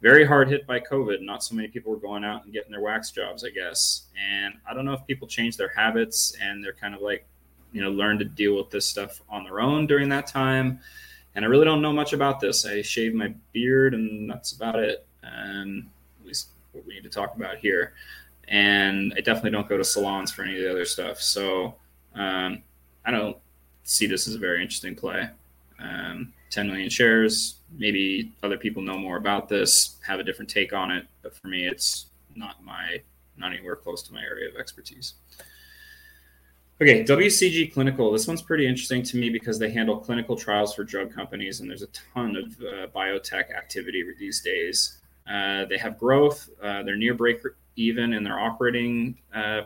very hard hit by COVID. Not so many people were going out and getting their wax jobs, I guess. And I don't know if people changed their habits and they're kind of like, you know, learn to deal with this stuff on their own during that time. And I really don't know much about this. I shave my beard and that's about it. And at least what we need to talk about here and I definitely don't go to salons for any of the other stuff. So um, I don't see this as a very interesting play. Um, 10 million shares. Maybe other people know more about this, have a different take on it, but for me, it's not my not anywhere close to my area of expertise. Okay, WCG Clinical. This one's pretty interesting to me because they handle clinical trials for drug companies, and there's a ton of uh, biotech activity these days. Uh, they have growth. Uh, they're near break even in their operating uh,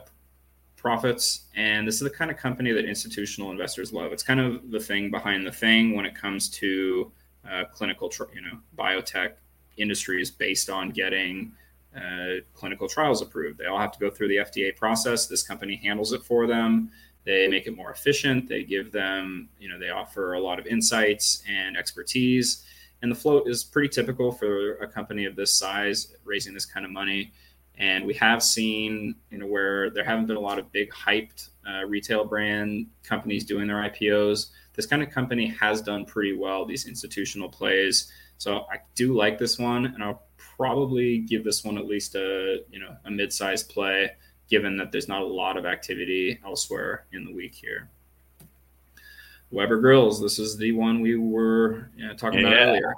profits. And this is the kind of company that institutional investors love. It's kind of the thing behind the thing when it comes to uh, clinical, you know, biotech industries based on getting uh, clinical trials approved. They all have to go through the FDA process. This company handles it for them. They make it more efficient. They give them, you know, they offer a lot of insights and expertise. And the float is pretty typical for a company of this size raising this kind of money. And we have seen, you know, where there haven't been a lot of big hyped uh, retail brand companies doing their IPOs. This kind of company has done pretty well, these institutional plays. So I do like this one, and I'll probably give this one at least a you know a mid-sized play, given that there's not a lot of activity elsewhere in the week here. Weber Grills, this is the one we were you know, talking yeah. about earlier.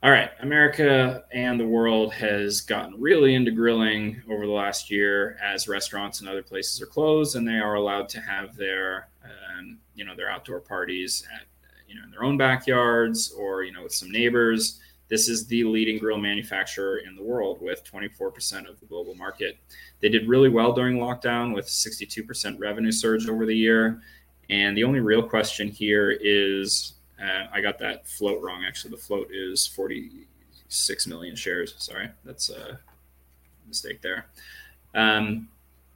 All right, America and the world has gotten really into grilling over the last year as restaurants and other places are closed, and they are allowed to have their, um, you know, their outdoor parties at, you know, in their own backyards or you know with some neighbors. This is the leading grill manufacturer in the world with 24% of the global market. They did really well during lockdown with 62% revenue surge over the year. And the only real question here is uh, I got that float wrong. Actually, the float is 46 million shares. Sorry, that's a mistake there. Um,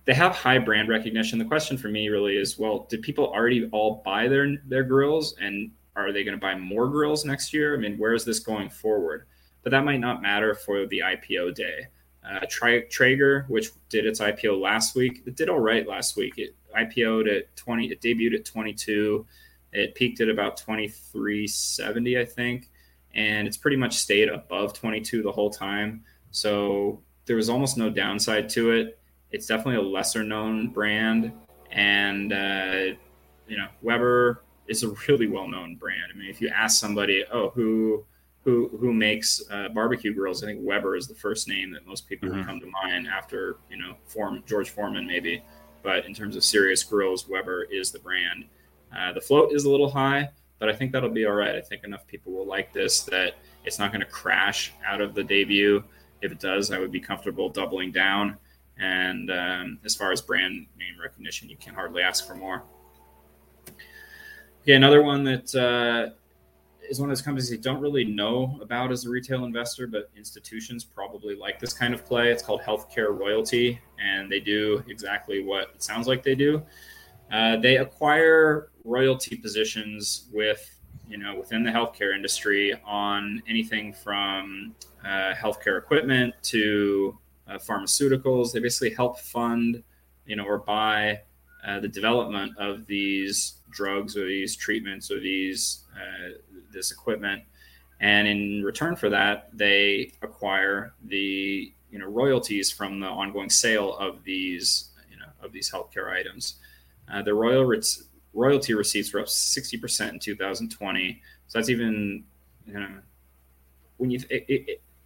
they have high brand recognition. The question for me really is, well, did people already all buy their their grills, and are they going to buy more grills next year? I mean, where is this going forward? But that might not matter for the IPO day. Uh, Traeger, which did its IPO last week, it did all right last week. It IPO'd at 20, it debuted at 22. It peaked at about 2370, I think, and it's pretty much stayed above 22 the whole time. So there was almost no downside to it. It's definitely a lesser known brand, and uh, you know Weber is a really well known brand. I mean, if you ask somebody, oh, who who who makes uh, barbecue grills, I think Weber is the first name that most people mm-hmm. would come to mind after you know Form George Foreman maybe. But in terms of serious grills, Weber is the brand. Uh, the float is a little high, but I think that'll be all right. I think enough people will like this that it's not going to crash out of the debut. If it does, I would be comfortable doubling down. And um, as far as brand name recognition, you can hardly ask for more. Okay, another one that uh, is one of those companies you don't really know about as a retail investor, but institutions probably like this kind of play. It's called Healthcare Royalty, and they do exactly what it sounds like they do. Uh, they acquire royalty positions with you know within the healthcare industry on anything from uh, healthcare equipment to uh, pharmaceuticals. They basically help fund you know or buy uh, the development of these drugs or these treatments or these uh, this equipment and in return for that they acquire the you know royalties from the ongoing sale of these you know of these healthcare items uh, the royal royalty receipts were up 60% in 2020. So that's even, you know, when you,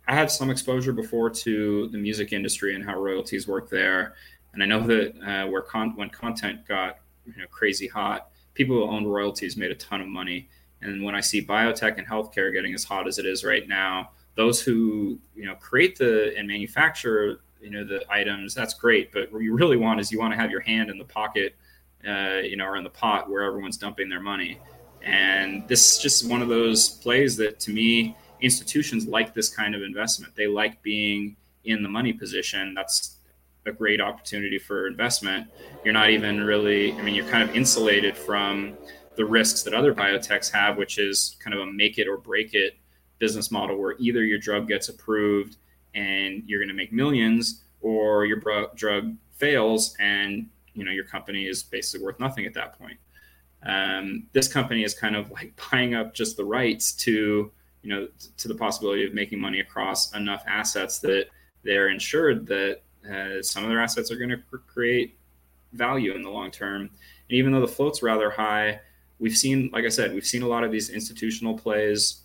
I had some exposure before to the music industry and how royalties work there. And I know that uh, where con- when content got you know, crazy hot, people who owned royalties made a ton of money. And when I see biotech and healthcare getting as hot as it is right now, those who you know create the and manufacture you know the items, that's great. But what you really want is you want to have your hand in the pocket uh, you know, or in the pot where everyone's dumping their money. And this is just one of those plays that, to me, institutions like this kind of investment. They like being in the money position. That's a great opportunity for investment. You're not even really, I mean, you're kind of insulated from the risks that other biotechs have, which is kind of a make it or break it business model where either your drug gets approved and you're going to make millions or your drug fails and you know your company is basically worth nothing at that point. Um, this company is kind of like buying up just the rights to you know to the possibility of making money across enough assets that they're insured that uh, some of their assets are going to cr- create value in the long term. And even though the float's rather high, we've seen, like I said, we've seen a lot of these institutional plays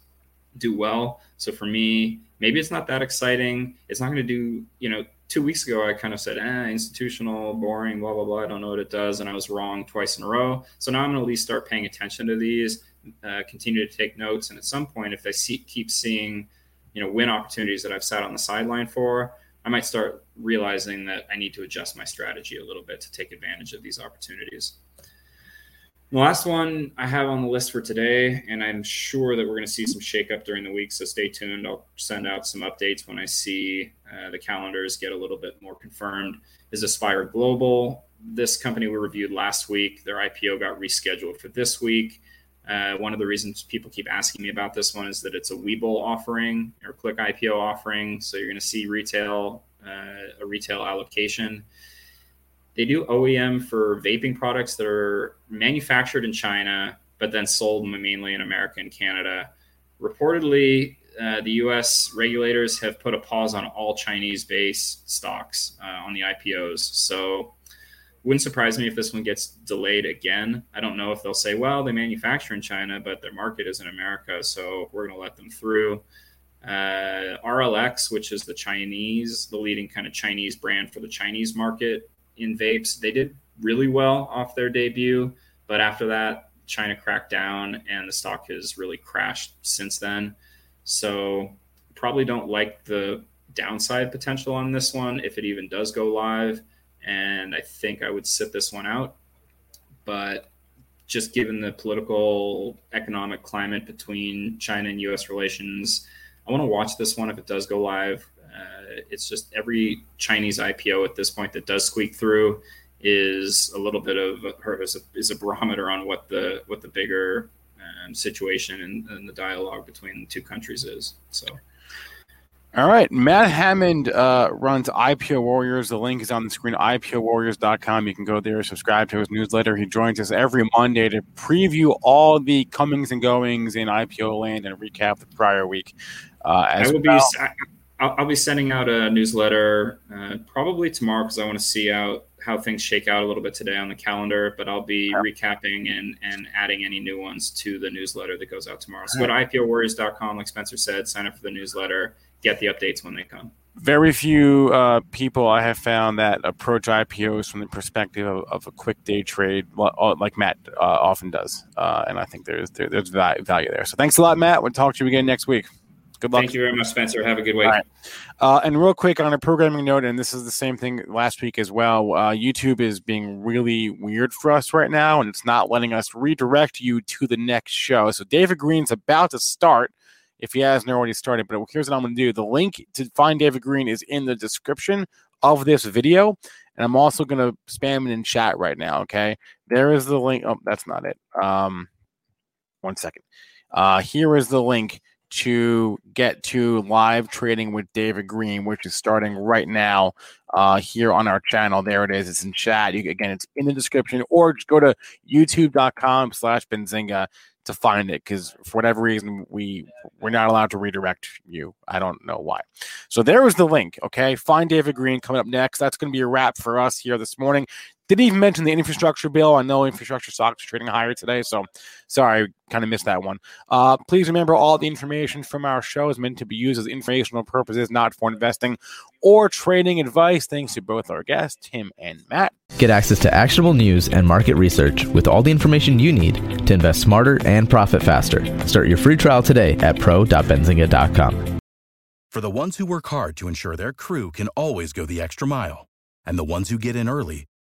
do well. So for me, maybe it's not that exciting. It's not going to do, you know, two weeks ago, I kind of said, eh, institutional, boring, blah, blah, blah. I don't know what it does. And I was wrong twice in a row. So now I'm going to at least start paying attention to these, uh, continue to take notes. And at some point, if I see, keep seeing, you know, win opportunities that I've sat on the sideline for, I might start realizing that I need to adjust my strategy a little bit to take advantage of these opportunities. The last one I have on the list for today, and I'm sure that we're going to see some shakeup during the week. So stay tuned. I'll send out some updates when I see uh, the calendars get a little bit more confirmed. Is Aspire Global? This company we reviewed last week. Their IPO got rescheduled for this week. Uh, one of the reasons people keep asking me about this one is that it's a Webull offering or Click IPO offering. So you're going to see retail, uh, a retail allocation. They do OEM for vaping products that are manufactured in China, but then sold mainly in America and Canada. Reportedly, uh, the U.S. regulators have put a pause on all Chinese-based stocks uh, on the IPOs. So, wouldn't surprise me if this one gets delayed again. I don't know if they'll say, "Well, they manufacture in China, but their market is in America, so we're going to let them through." Uh, RLX, which is the Chinese, the leading kind of Chinese brand for the Chinese market, in vapes. They did really well off their debut, but after that, China cracked down and the stock has really crashed since then. So, probably don't like the downside potential on this one if it even does go live. And I think I would sit this one out. But just given the political economic climate between China and US relations, I want to watch this one if it does go live. Uh, it's just every Chinese IPO at this point that does squeak through is a little bit of a, is a, is a barometer on what the what the bigger um, situation and, and, the dialogue between the two countries is. So. All right. Matt Hammond uh, runs IPO Warriors. The link is on the screen, IPOWarriors.com. You can go there, subscribe to his newsletter. He joins us every Monday to preview all the comings and goings in IPO land and recap the prior week. Uh, I will well. be. I'll, I'll, be sending out a newsletter uh, probably tomorrow because I want to see out how things shake out a little bit today on the calendar. But I'll be recapping and and adding any new ones to the newsletter that goes out tomorrow. So go to IPOWarriors.com, like Spencer said, sign up for the newsletter, get the updates when they come. Very few uh, people I have found that approach IPOs from the perspective of, of a quick day trade, uh, like Matt uh, often does, uh, and I think there's there, there's value there. So thanks a lot, Matt. We'll talk to you again next week. Good luck. Thank you very much, Spencer. Have a good week. Right. Uh, and real quick on a programming note, and this is the same thing last week as well. Uh, YouTube is being really weird for us right now, and it's not letting us redirect you to the next show. So David Green's about to start if he hasn't already started. But here's what I'm going to do: the link to find David Green is in the description of this video, and I'm also going to spam it in chat right now. Okay, there is the link. Oh, that's not it. Um, one second. Uh, here is the link to get to live trading with David Green, which is starting right now uh, here on our channel. There it is. It's in chat. You, again, it's in the description, or just go to youtube.com slash Benzinga to find it because for whatever reason we we're not allowed to redirect you. I don't know why. So there was the link. Okay, find David Green coming up next. That's going to be a wrap for us here this morning. Didn't even mention the infrastructure bill. I know infrastructure stocks are trading higher today, so sorry, kind of missed that one. Uh, please remember all the information from our show is meant to be used as informational purposes, not for investing or trading advice. Thanks to both our guests, Tim and Matt. Get access to actionable news and market research with all the information you need to invest smarter and profit faster. Start your free trial today at pro.benzinga.com. For the ones who work hard to ensure their crew can always go the extra mile, and the ones who get in early